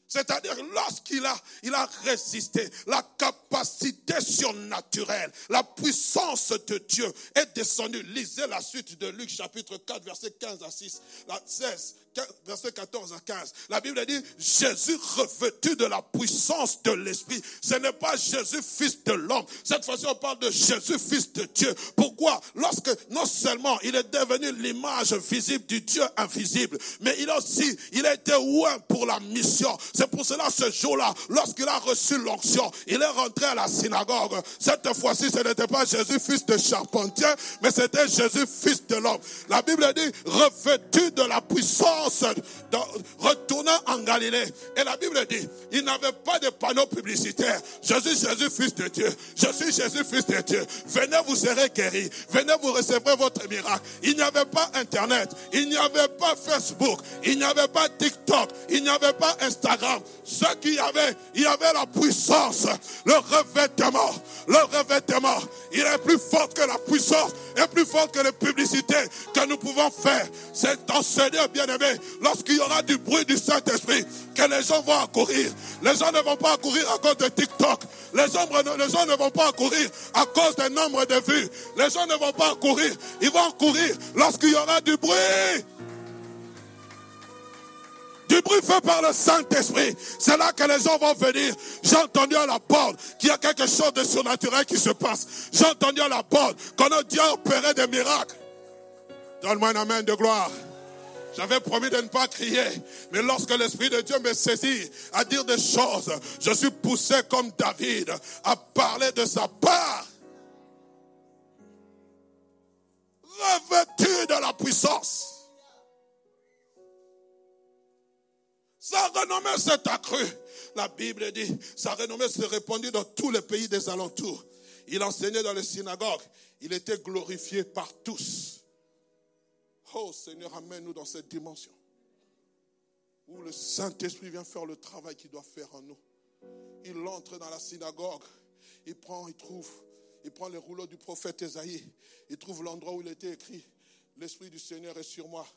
C'est-à-dire lorsqu'il a, il a résisté, la capacité surnaturelle, la puissance de Dieu est descendue. Lisez la suite de Luc chapitre 4, verset 15 à 6, la 16 verset 14 à 15. La Bible dit, Jésus revêtu de la puissance de l'Esprit. Ce n'est pas Jésus fils de l'homme. Cette fois-ci, on parle de Jésus fils de Dieu. Pourquoi? Lorsque non seulement il est devenu l'image visible du Dieu invisible, mais il a aussi, il a été loin pour la mission. C'est pour cela, ce jour-là, lorsqu'il a reçu l'onction, il est rentré à la synagogue. Cette fois-ci, ce n'était pas Jésus fils de charpentier, mais c'était Jésus fils de l'homme. La Bible dit, revêtu de la puissance retournant en Galilée. Et la Bible dit, il n'avait pas de panneau publicitaire. Je suis Jésus, fils de Dieu. Je suis Jésus, fils de Dieu. Venez, vous serez guéris. Venez, vous recevrez votre miracle. Il n'y avait pas Internet. Il n'y avait pas Facebook. Il n'y avait pas TikTok. Il n'y avait pas Instagram. Ce qu'il y avait, il y avait la puissance, le revêtement. Le revêtement, il est plus fort que la puissance, et plus fort que les publicités que nous pouvons faire. C'est en Seigneur bien-aimé lorsqu'il y aura du bruit du Saint-Esprit, que les gens vont accourir. Les gens ne vont pas accourir à cause de TikTok. Les gens, ne vont pas accourir à cause des nombres de vues. Les gens ne vont pas accourir. Ils vont accourir lorsqu'il y aura du bruit. Du bruit fait par le Saint-Esprit. C'est là que les gens vont venir. J'ai entendu à la porte qu'il y a quelque chose de surnaturel qui se passe. J'ai entendu à la porte qu'on a Dieu opéré des miracles. Donne-moi un amen de gloire. J'avais promis de ne pas crier. Mais lorsque l'Esprit de Dieu me saisit à dire des choses, je suis poussé comme David à parler de sa part. Revêtu de la puissance. Sa renommée s'est accrue. La Bible dit, sa renommée s'est répandue dans tous les pays des alentours. Il enseignait dans les synagogues. Il était glorifié par tous. Oh Seigneur, amène-nous dans cette dimension où le Saint-Esprit vient faire le travail qu'il doit faire en nous. Il entre dans la synagogue, il prend, il trouve, il prend les rouleaux du prophète Esaïe, il trouve l'endroit où il était écrit, l'Esprit du Seigneur est sur moi,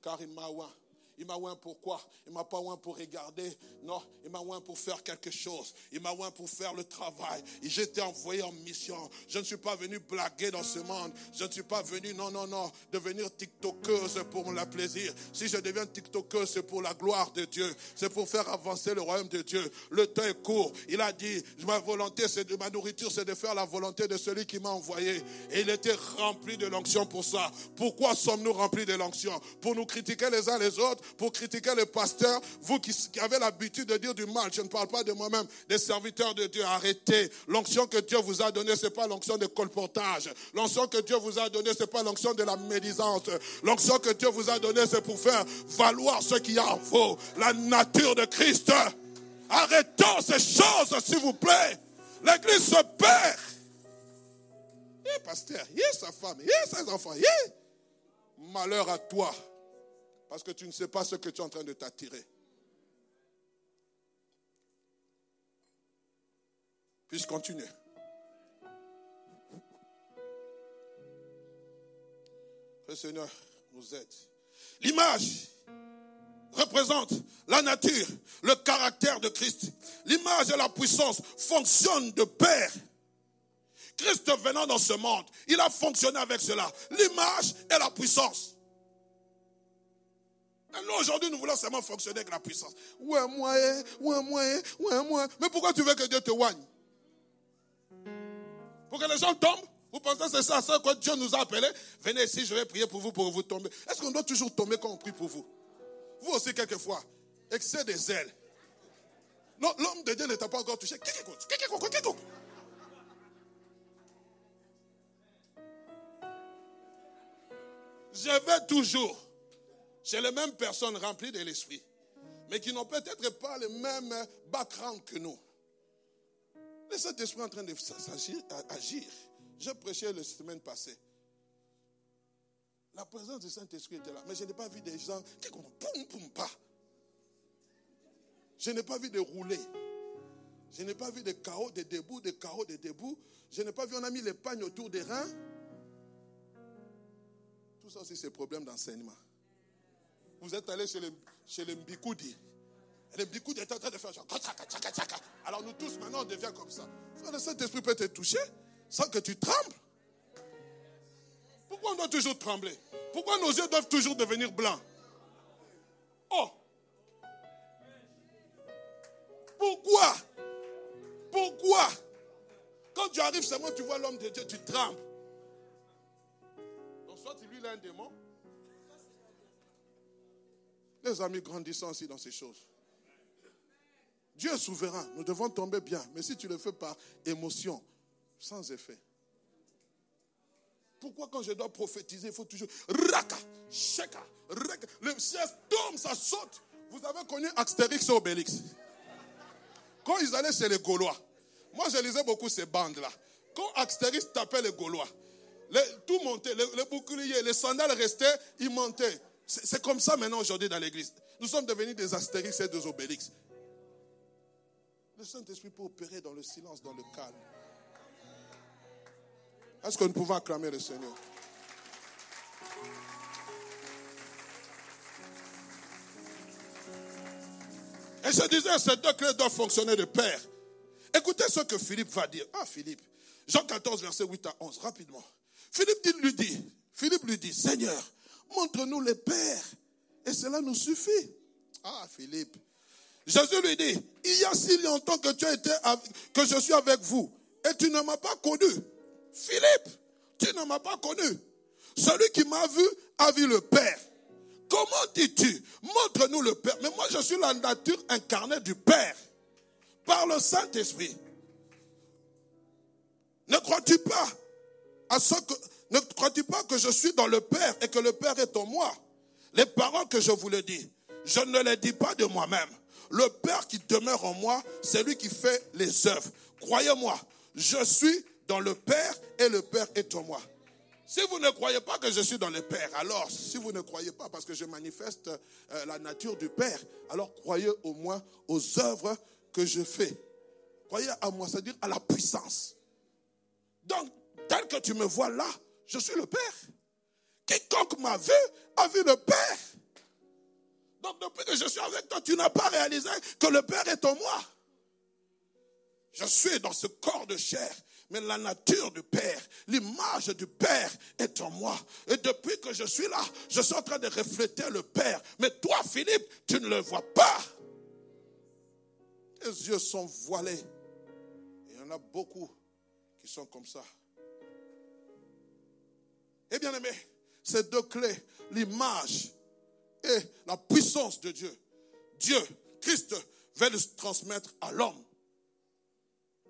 car il m'a oint il m'a oint pour quoi? Il m'a pas oint pour regarder. Non, il m'a oint pour faire quelque chose. Il m'a oint pour faire le travail. J'étais envoyé en mission. Je ne suis pas venu blaguer dans ce monde. Je ne suis pas venu, non, non, non, devenir tiktokeuse pour le plaisir. Si je deviens tiktokeuse, c'est pour la gloire de Dieu. C'est pour faire avancer le royaume de Dieu. Le temps est court. Il a dit, ma volonté, c'est de ma nourriture, c'est de faire la volonté de celui qui m'a envoyé. Et il était rempli de l'onction pour ça. Pourquoi sommes-nous remplis de l'onction? Pour nous critiquer les uns les autres? Pour critiquer le pasteur, vous qui, avez l'habitude de dire du mal, je ne parle pas de moi-même, des serviteurs de Dieu, arrêtez. L'onction que Dieu vous a donnée, ce n'est pas l'onction de colportage. L'onction que Dieu vous a donnée, ce n'est pas l'onction de la médisance. L'onction que Dieu vous a donnée, c'est pour faire valoir ce qu'il y a en vous, la nature de Christ. Arrêtons ces choses, s'il vous plaît. L'église se perd. Eh, pasteur, a sa femme, a ses enfants, Malheur à toi. Parce que tu ne sais pas ce que tu es en train de t'attirer. Puisse continuer. Le Seigneur nous aide. L'image représente la nature, le caractère de Christ. L'image et la puissance fonctionnent de pair. Christ venant dans ce monde, il a fonctionné avec cela. L'image et la puissance. Nous, aujourd'hui, nous voulons seulement fonctionner avec la puissance. Ouais, moi, ouais, moi, ouais, moi? Mais pourquoi tu veux que Dieu te oigne Pour que les gens tombent? Vous pensez que c'est ça, ça que Dieu nous a appelés? Venez ici, je vais prier pour vous, pour vous tomber. Est-ce qu'on doit toujours tomber quand on prie pour vous? Vous aussi, quelquefois, excès des ailes. Non, l'homme de Dieu ne t'a pas encore touché. Je vais toujours chez les mêmes personnes remplies de l'esprit, mais qui n'ont peut-être pas le même background que nous. Mais cet esprit est en train de agir. J'ai prêché la semaine passée. La présence du Saint-Esprit était là, mais je n'ai pas vu des gens qui poum poum pas. Je n'ai pas vu de rouler. Je n'ai pas vu de chaos, de debout, de chaos, de debout. Je n'ai pas vu, on a mis les pagnes autour des reins. Tout ça aussi, c'est problème d'enseignement. Vous êtes allé chez les, chez les Mbikoudi. Les Mbikoudi étaient en train de faire genre. Alors nous tous, maintenant, on devient comme ça. le Saint-Esprit peut te toucher sans que tu trembles. Pourquoi on doit toujours trembler? Pourquoi nos yeux doivent toujours devenir blancs? Oh Pourquoi? Pourquoi? Quand tu arrives seulement, tu vois l'homme de Dieu, tu trembles. Donc soit lui, il a un démon. Les amis grandissant aussi dans ces choses. Dieu est souverain. Nous devons tomber bien. Mais si tu le fais par émotion, sans effet. Pourquoi quand je dois prophétiser, il faut toujours raka, sheka. Le ciel tombe, ça saute. Vous avez connu Astérix et Obélix. Quand ils allaient chez les Gaulois, moi je lisais beaucoup ces bandes-là. Quand Astérix tapait les Gaulois, tout montait, les, boucliers, les sandales restaient, ils montaient. C'est comme ça maintenant aujourd'hui dans l'église. Nous sommes devenus des Astérix et des Obélix. Le Saint-Esprit peut opérer dans le silence, dans le calme. Est-ce que nous pouvons acclamer le Seigneur? Et je disais, ces deux clés doivent fonctionner de pair. Écoutez ce que Philippe va dire. Ah, Philippe. Jean 14, verset 8 à 11, rapidement. Philippe lui dit, Philippe lui dit, Seigneur, montre-nous les pères, et cela nous suffit. Ah, Philippe. Jésus lui dit, il y a si longtemps que que je suis avec vous, et tu ne m'as pas connu. Philippe, tu ne m'as pas connu. Celui qui m'a vu a vu le Père. Comment dis-tu? Montre-nous le Père. Mais moi, je suis la nature incarnée du Père par le Saint-Esprit. Ne crois-tu pas à ce que ne crois-tu pas que je suis dans le Père et que le Père est en moi? Les paroles que je vous le dis, je ne les dis pas de moi-même. Le Père qui demeure en moi, c'est lui qui fait les œuvres. Croyez-moi, je suis dans le Père et le Père est en moi. Si vous ne croyez pas que je suis dans le Père, alors si vous ne croyez pas parce que je manifeste euh, la nature du Père, alors croyez au moins aux œuvres que je fais. Croyez à moi, c'est-à-dire à la puissance. Donc, tel que tu me vois là, je suis le Père. Quiconque m'a vu a vu le Père. Donc depuis que je suis avec toi, tu n'as pas réalisé que le Père est en moi. Je suis dans ce corps de chair mais la nature du Père, l'image du Père est en moi. Et depuis que je suis là, je suis en train de refléter le Père. Mais toi, Philippe, tu ne le vois pas. Les yeux sont voilés. il y en a beaucoup qui sont comme ça. Eh bien aimé, ces deux clés, l'image et la puissance de Dieu. Dieu, Christ, veut les transmettre à l'homme.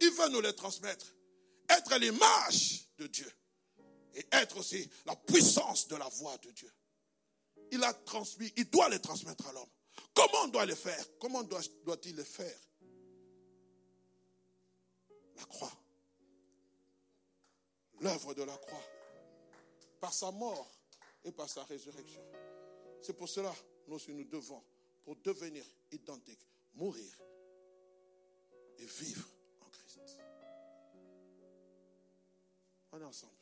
Il veut nous les transmettre être l'image de Dieu et être aussi la puissance de la voix de Dieu. Il a transmis, il doit les transmettre à l'homme. Comment on doit le faire? Comment doit-il le faire? La croix. L'œuvre de la croix. Par sa mort et par sa résurrection. C'est pour cela, nous nous devons, pour devenir identiques, mourir et vivre On est ensemble.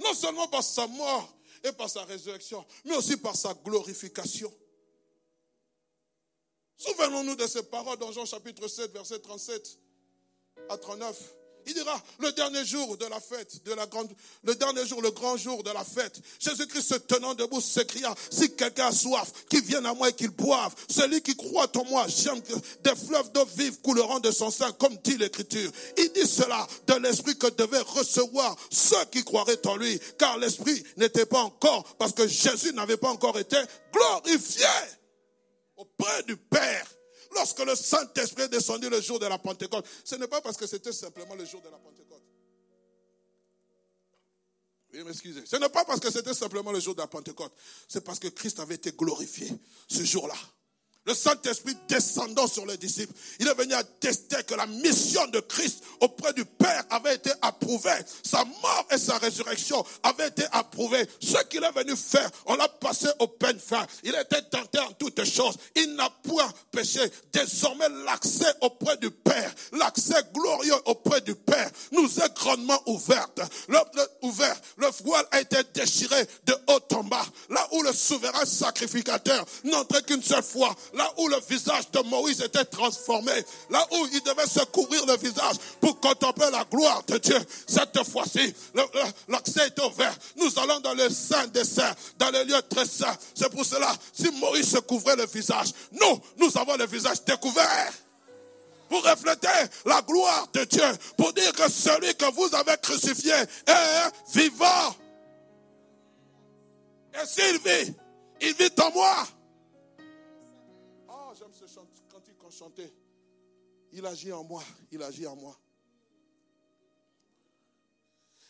Non seulement par sa mort et par sa résurrection, mais aussi par sa glorification. Souvenons-nous de ces paroles dans Jean chapitre 7, verset 37 à 39. Il dira, le dernier jour de la fête, de la grande, le dernier jour, le grand jour de la fête, Jésus-Christ se tenant debout s'écria, si quelqu'un a soif, qu'il vienne à moi et qu'il boive. Celui qui croit en moi, j'aime des fleuves d'eau vive couleront de son sein, comme dit l'Écriture. Il dit cela de l'Esprit que devaient recevoir ceux qui croiraient en lui, car l'Esprit n'était pas encore, parce que Jésus n'avait pas encore été glorifié auprès du Père. Lorsque le Saint-Esprit est descendu le jour de la Pentecôte, ce n'est pas parce que c'était simplement le jour de la Pentecôte. Oui, m'excusez. Ce n'est pas parce que c'était simplement le jour de la Pentecôte. C'est parce que Christ avait été glorifié ce jour-là le Saint-Esprit descendant sur les disciples. Il est venu attester que la mission de Christ auprès du Père avait été approuvée. Sa mort et sa résurrection avaient été approuvées. Ce qu'il est venu faire, on l'a passé au peine fin. Il était tenté en toutes choses. Il n'a point péché. Désormais, l'accès auprès du Père, l'accès glorieux auprès du Père, nous est grandement ouverte. Le, ouvert. le voile a été déchiré de haut en bas. Là où le souverain sacrificateur n'entrait qu'une seule fois là où le visage de Moïse était transformé, là où il devait se couvrir le visage pour contempler la gloire de Dieu. Cette fois-ci, l'accès est ouvert. Nous allons dans le Saint des Saints, dans le lieu très saint. C'est pour cela, si Moïse se couvrait le visage, nous, nous avons le visage découvert pour refléter la gloire de Dieu, pour dire que celui que vous avez crucifié est vivant. Et s'il vit, il vit en moi. Il agit en moi, il agit en moi.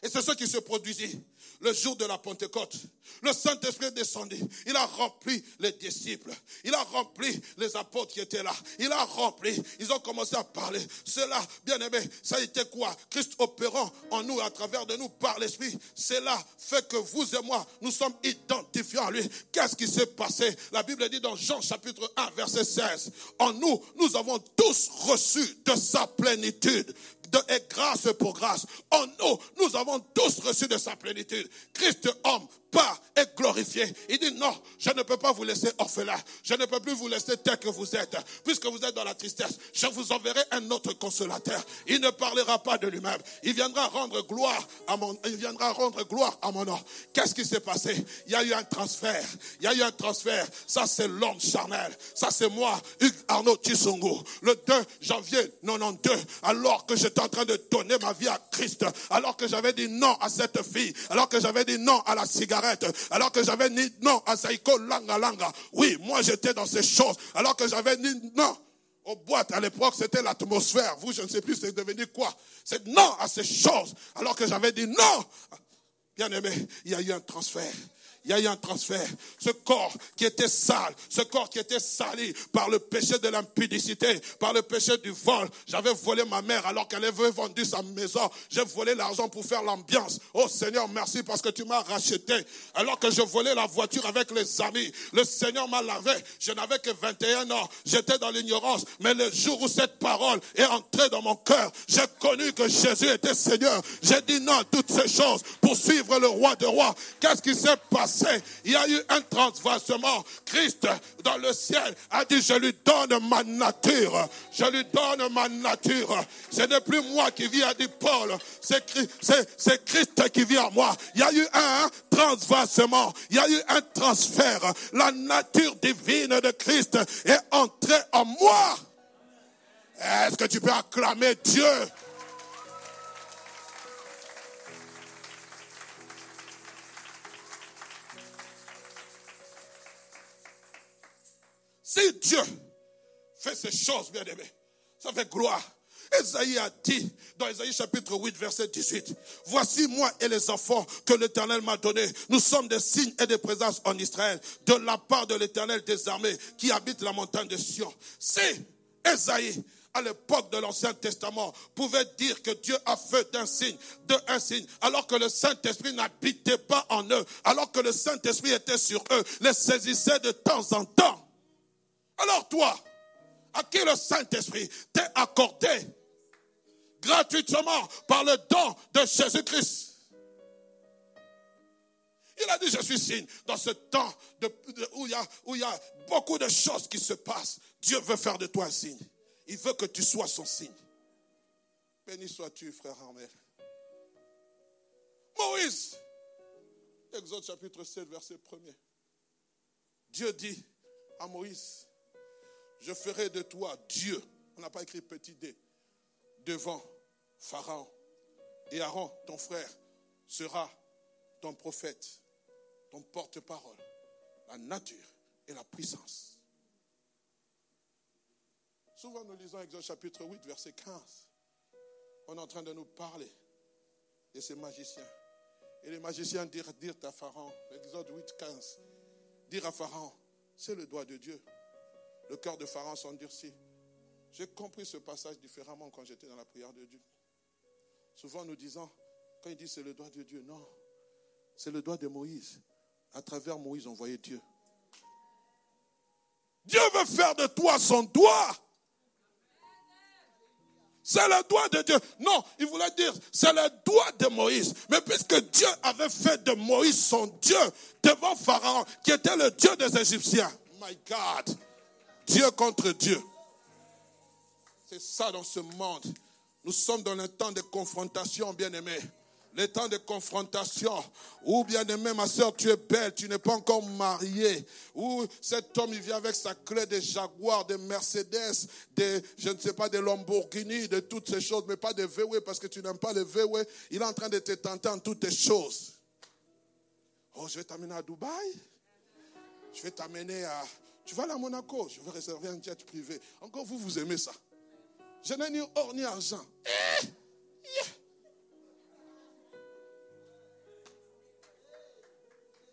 Et c'est ce qui se produisit le jour de la Pentecôte. Le Saint-Esprit est descendu. Il a rempli les disciples. Il a rempli les apôtres qui étaient là. Il a rempli. Ils ont commencé à parler. Cela, bien aimé, ça a été quoi? Christ opérant en nous, à travers de nous, par l'Esprit. Cela fait que vous et moi, nous sommes identifiés en lui. Qu'est-ce qui s'est passé? La Bible dit dans Jean chapitre 1, verset 16. En nous, nous avons tous reçu de sa plénitude et grâce pour grâce. En nous, nous avons tous reçu de sa plénitude. Christ homme est glorifié. Il dit non, je ne peux pas vous laisser orphelin. Je ne peux plus vous laisser tel que vous êtes. Puisque vous êtes dans la tristesse, je vous enverrai un autre consolateur. Il ne parlera pas de lui-même. Il viendra rendre gloire à mon, il viendra rendre gloire à mon nom. Qu'est-ce qui s'est passé? Il y a eu un transfert. Il y a eu un transfert. Ça, c'est l'homme charnel. Ça, c'est moi, Hugues Arnaud Tissungu. Le 2 janvier 92, alors que j'étais en train de donner ma vie à Christ, alors que j'avais dit non à cette fille, alors que j'avais dit non à la cigarette, alors que j'avais dit non à Saïko Langa Langa. Oui, moi j'étais dans ces choses, alors que j'avais dit non aux boîtes à l'époque, c'était l'atmosphère. Vous, je ne sais plus, c'est devenu quoi. C'est non à ces choses, alors que j'avais dit non. Bien aimé, il y a eu un transfert il y a eu un transfert. Ce corps qui était sale, ce corps qui était sali par le péché de l'impudicité, par le péché du vol. J'avais volé ma mère alors qu'elle avait vendu sa maison. J'ai volé l'argent pour faire l'ambiance. Oh Seigneur, merci parce que tu m'as racheté. Alors que je volais la voiture avec les amis, le Seigneur m'a lavé. Je n'avais que 21 ans. J'étais dans l'ignorance. Mais le jour où cette parole est entrée dans mon cœur, j'ai connu que Jésus était Seigneur. J'ai dit non à toutes ces choses pour suivre le roi de rois. Qu'est-ce qui s'est passé? Il y a eu un transversement. Christ, dans le ciel, a dit, je lui donne ma nature. Je lui donne ma nature. Ce n'est plus moi qui vis, a dit Paul. C'est Christ qui vit en moi. Il y a eu un transversement. Il y a eu un transfert. La nature divine de Christ est entrée en moi. Est-ce que tu peux acclamer Dieu? Si Dieu fait ces choses, bien aimés, ça fait gloire. Esaïe a dit dans Esaïe chapitre 8 verset 18, Voici moi et les enfants que l'Éternel m'a donnés. Nous sommes des signes et des présences en Israël de la part de l'Éternel des armées qui habite la montagne de Sion. Si Esaïe à l'époque de l'Ancien Testament pouvait dire que Dieu a fait d'un signe, de un signe, alors que le Saint-Esprit n'habitait pas en eux, alors que le Saint-Esprit était sur eux, les saisissait de temps en temps. Alors toi, à qui le Saint-Esprit t'est accordé gratuitement par le don de Jésus-Christ? Il a dit, je suis signe. Dans ce temps où, il y a, beaucoup de choses qui se passent, Dieu veut faire de toi un signe. Il veut que tu sois son signe. Béni sois-tu, frère Armel. Moïse, Exode chapitre 7, verset 1 Dieu dit à Moïse, je ferai de toi Dieu. On n'a pas écrit petit d. Devant Pharaon. Et Aaron, ton frère, sera ton prophète, ton porte-parole, la nature et la puissance. Souvent nous lisons Exode chapitre 8, verset 15. On est en train de nous parler de ces magiciens. Et les magiciens dirent, à Pharaon, Exode 8, 15, dire à Pharaon, c'est le doigt de Dieu. Le cœur de Pharaon s'endurcit. J'ai compris ce passage différemment quand j'étais dans la prière de Dieu. Souvent nous disons, quand il dit c'est le doigt de Dieu, non, c'est le doigt de Moïse. À travers Moïse, on voyait Dieu. Dieu veut faire de toi son doigt. C'est le doigt de Dieu. Non, il voulait dire, c'est le doigt de Moïse. Mais puisque Dieu avait fait de Moïse son Dieu devant Pharaon, qui était le Dieu des Égyptiens. My God. Dieu contre Dieu. C'est ça dans ce monde. Nous sommes dans un temps de confrontation, bien-aimés les temps de confrontation, ou bien aimé, ma soeur, tu es belle, tu n'es pas encore mariée, ou cet homme, il vient avec sa clé de Jaguar, de Mercedes, de, je ne sais pas, de Lamborghini, de toutes ces choses, mais pas de VW, parce que tu n'aimes pas le VW, il est en train de te tenter en toutes les choses. Oh, je vais t'amener à Dubaï, je vais t'amener à, tu vas à Monaco, je vais réserver un jet privé. Encore vous, vous aimez ça. Je n'ai ni or ni argent. Eh,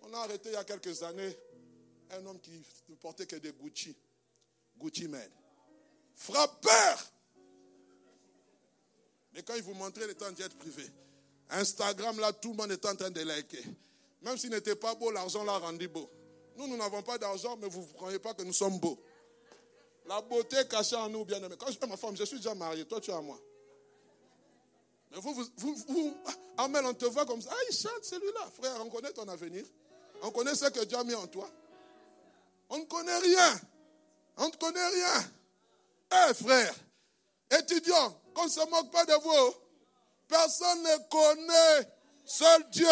On a arrêté il y a quelques années un homme qui ne portait que des Gucci. Gucci man. Frappeur. Mais quand il vous montrait les temps d'être privé, Instagram, là, tout le monde est en train de liker. Même s'il n'était pas beau, l'argent l'a rendu beau. Nous, nous n'avons pas d'argent, mais vous ne croyez pas que nous sommes beaux. La beauté cachée en nous, bien aimé. Quand je à ma femme, je suis déjà marié, toi tu es à moi. Mais vous, vous, vous, vous Amel, on te voit comme ça. Ah, il chante celui-là. Frère, on connaît ton avenir. On connaît ce que Dieu a mis en toi. On ne connaît rien. On ne connaît rien. Eh frère, étudiant, qu'on ne se moque pas de vous. Personne ne connaît. Seul Dieu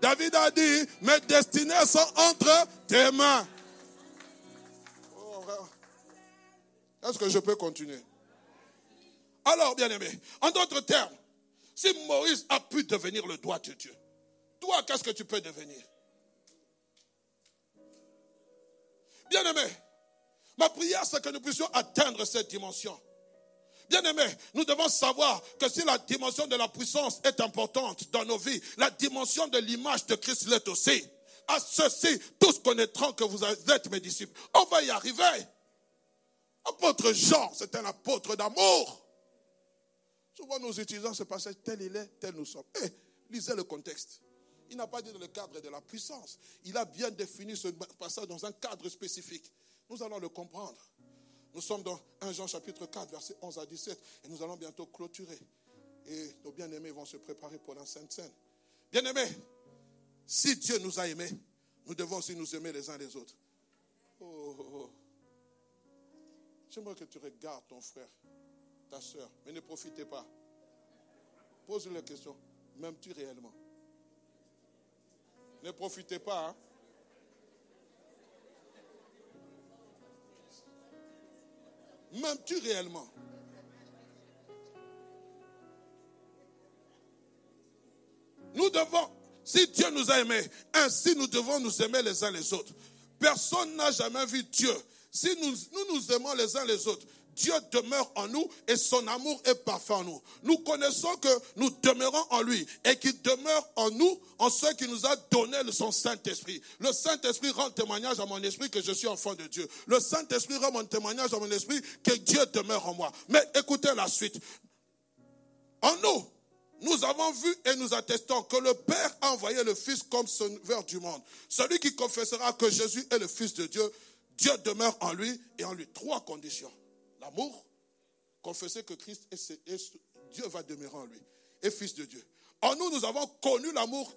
David a dit, mes destinées sont entre tes mains. Oh, Est-ce que je peux continuer? Alors, bien aimé, en d'autres termes, si Moïse a pu devenir le doigt de Dieu, toi, qu'est-ce que tu peux devenir? Bien-aimé, ma prière, c'est que nous puissions atteindre cette dimension. Bien-aimé, nous devons savoir que si la dimension de la puissance est importante dans nos vies, la dimension de l'image de Christ l'est aussi. À ceci, tous connaîtront que vous êtes mes disciples. On va y arriver. Apôtre Jean, c'est un apôtre d'amour. Souvent nous utilisons ce passage tel il est, tel nous sommes. Eh, lisez le contexte. Il n'a pas dit dans le cadre de la puissance. Il a bien défini ce passage dans un cadre spécifique. Nous allons le comprendre. Nous sommes dans 1 Jean chapitre 4, verset 11 à 17, et nous allons bientôt clôturer. Et nos bien-aimés vont se préparer pour la Sainte Seine. Bien-aimés, si Dieu nous a aimés, nous devons aussi nous aimer les uns les autres. Oh, oh, oh. J'aimerais que tu regardes ton frère, ta soeur, mais ne profitez pas. Pose-lui la question, m'aimes-tu réellement? Ne profitez pas. Hein? M'aimes-tu réellement? Nous devons, si Dieu nous a aimés, ainsi nous devons nous aimer les uns les autres. Personne n'a jamais vu Dieu. Si nous, nous nous aimons les uns les autres, Dieu demeure en nous et son amour est parfait en nous. Nous connaissons que nous demeurons en lui et qu'il demeure en nous en ce qui nous a donné son Saint-Esprit. Le Saint-Esprit rend témoignage à mon esprit que je suis enfant de Dieu. Le Saint-Esprit rend mon témoignage à mon esprit que Dieu demeure en moi. Mais écoutez la suite. En nous, nous avons vu et nous attestons que le Père a envoyé le Fils comme sauveur du monde. Celui qui confessera que Jésus est le Fils de Dieu, Dieu demeure en lui et en lui. Trois conditions l'amour, confesser que Christ est, Dieu va demeurer en lui, et fils de Dieu. En nous, nous avons connu l'amour,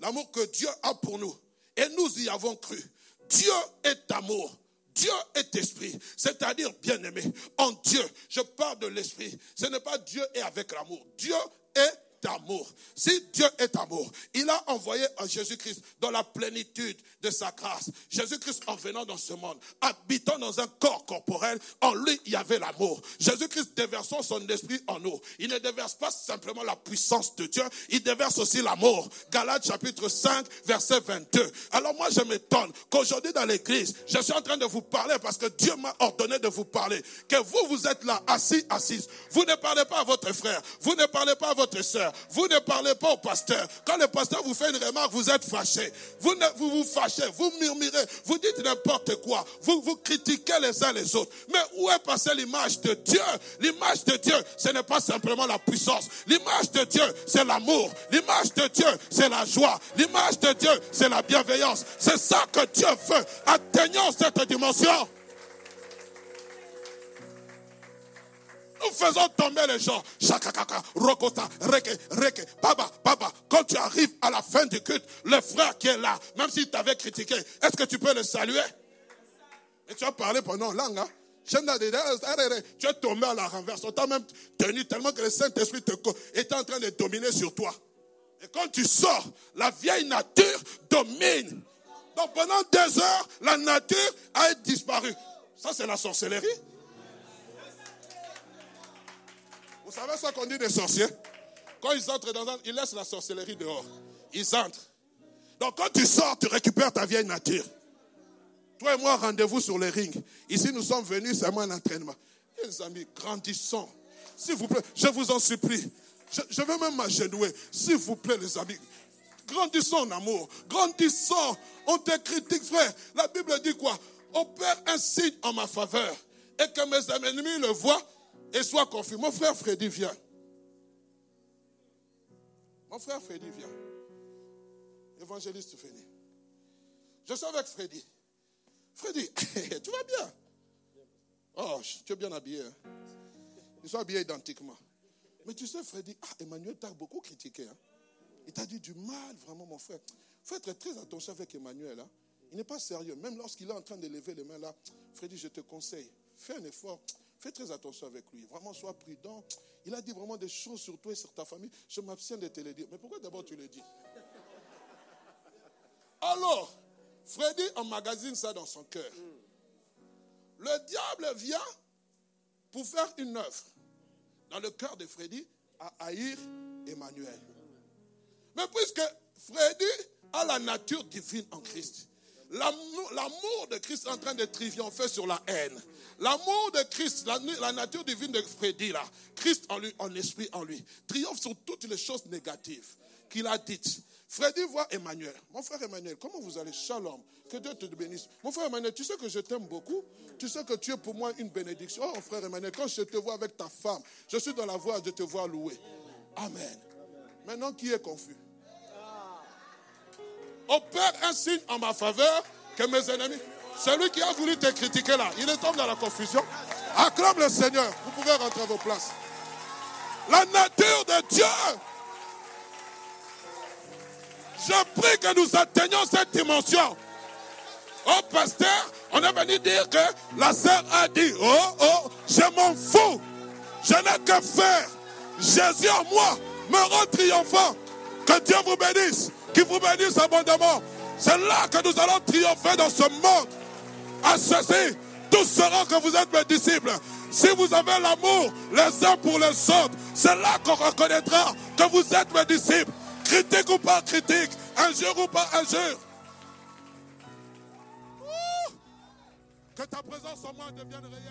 l'amour que Dieu a pour nous. Et nous y avons cru. Dieu est amour. Dieu est esprit, c'est-à-dire bien-aimé. En Dieu, je parle de l'esprit. Ce n'est pas Dieu est avec l'amour. Dieu est amour. Si Dieu est amour, il a envoyé Jésus-Christ dans la plénitude de sa grâce. Jésus-Christ en venant dans ce monde, habitant dans un corps corporel, en lui il y avait l'amour. Jésus-Christ déversant son esprit en nous. Il ne déverse pas simplement la puissance de Dieu, il déverse aussi l'amour. Galates chapitre 5, verset 22. Alors moi je m'étonne qu'aujourd'hui dans l'église, je suis en train de vous parler parce que Dieu m'a ordonné de vous parler. Que vous, vous êtes là, assis, assise. Vous ne parlez pas à votre frère, vous ne parlez pas à votre soeur, vous ne parlez pas au pasteur. Quand le pasteur vous fait une remarque, vous êtes fâché. Vous, vous fâchez, vous murmurez, vous dites n'importe quoi. Vous vous critiquez les uns les autres. Mais où est passée l'image de Dieu? L'image de Dieu, ce n'est pas simplement la puissance. L'image de Dieu, c'est l'amour. L'image de Dieu, c'est la joie. L'image de Dieu, c'est la bienveillance. C'est ça que Dieu veut. Atteignons cette dimension. Nous faisons tomber les gens. Chakakaka, rokota, reke, reke, baba, baba. Quand tu arrives à la fin du culte, le frère qui est là, même s'il t'avait critiqué, est-ce que tu peux le saluer? Et tu as parlé pendant langue, hein? Tu es tombé à la renverse. On t'a même tenu tellement que le Saint-Esprit était en train de dominer sur toi. Et quand tu sors, la vieille nature domine. Donc pendant deux heures, la nature a disparu. Ça, c'est la sorcellerie. Vous savez ce qu'on dit des sorciers Quand ils entrent dans un... Ils laissent la sorcellerie dehors. Ils entrent. Donc quand tu sors, tu récupères ta vieille nature. Toi et moi, rendez-vous sur les rings. Ici, nous sommes venus, c'est un entraînement. Les amis, grandissons. S'il vous plaît, je vous en supplie. Je, je vais même m'agenouiller. S'il vous plaît, les amis. Grandissons en amour. Grandissons. On te critique, frère. La Bible dit quoi? Opère un signe en ma faveur. Et que mes ennemis le voient et sois confus. Mon frère Freddy vient. Mon frère Freddy vient. Évangéliste Freddy. Je suis avec Freddy. Freddy, <laughs> tu vas bien? Oh, tu es bien habillé. Hein? Ils sont habillés identiquement. Mais tu sais, Freddy, ah, Emmanuel t'a beaucoup critiqué. Hein? Il t'a dit du mal, vraiment, mon frère. Il faut être très attention avec Emmanuel. Hein? Il n'est pas sérieux. Même lorsqu'il est en train de lever les mains là, Freddy, je te conseille, fais un effort. Fais très attention avec lui. Vraiment, sois prudent. Il a dit vraiment des choses sur toi et sur ta famille. Je m'abstiens de te les dire. Mais pourquoi d'abord tu le dis? Alors, Freddy emmagasine ça dans son cœur. Le diable vient pour faire une œuvre dans le cœur de Freddy à haïr Emmanuel. Mais puisque Freddy a la nature divine en Christ, L'amour de Christ est en train de triompher sur la haine. L'amour de Christ, la, nature divine de Freddy, là, Christ en lui, en esprit en lui, triomphe sur toutes les choses négatives qu'il a dites. Freddy voit Emmanuel. Mon frère Emmanuel, comment vous allez? Shalom. Que Dieu te bénisse. Mon frère Emmanuel, tu sais que je t'aime beaucoup. Tu sais que tu es pour moi une bénédiction. Oh, frère Emmanuel, quand je te vois avec ta femme, je suis dans la voie de te voir louer. Amen. Maintenant, qui est confus? Opère un signe en ma faveur que mes ennemis. Celui qui a voulu te critiquer là, il est tombé dans la confusion. Acclame le Seigneur. Vous pouvez rentrer à vos places. La nature de Dieu. Je prie que nous atteignions cette dimension. Oh, pasteur, on est venu dire que la sœur a dit, oh, oh, je m'en fous. Je n'ai que faire. Jésus en moi me rend triomphant. Que Dieu vous bénisse qui vous bénisse abondamment. C'est là que nous allons triompher dans ce monde. À ceci, tous sauront que vous êtes mes disciples. Si vous avez l'amour les uns pour les autres, c'est là qu'on reconnaîtra que vous êtes mes disciples. Critique ou pas critique, injure ou pas injure. Que ta présence en moi devienne réelle.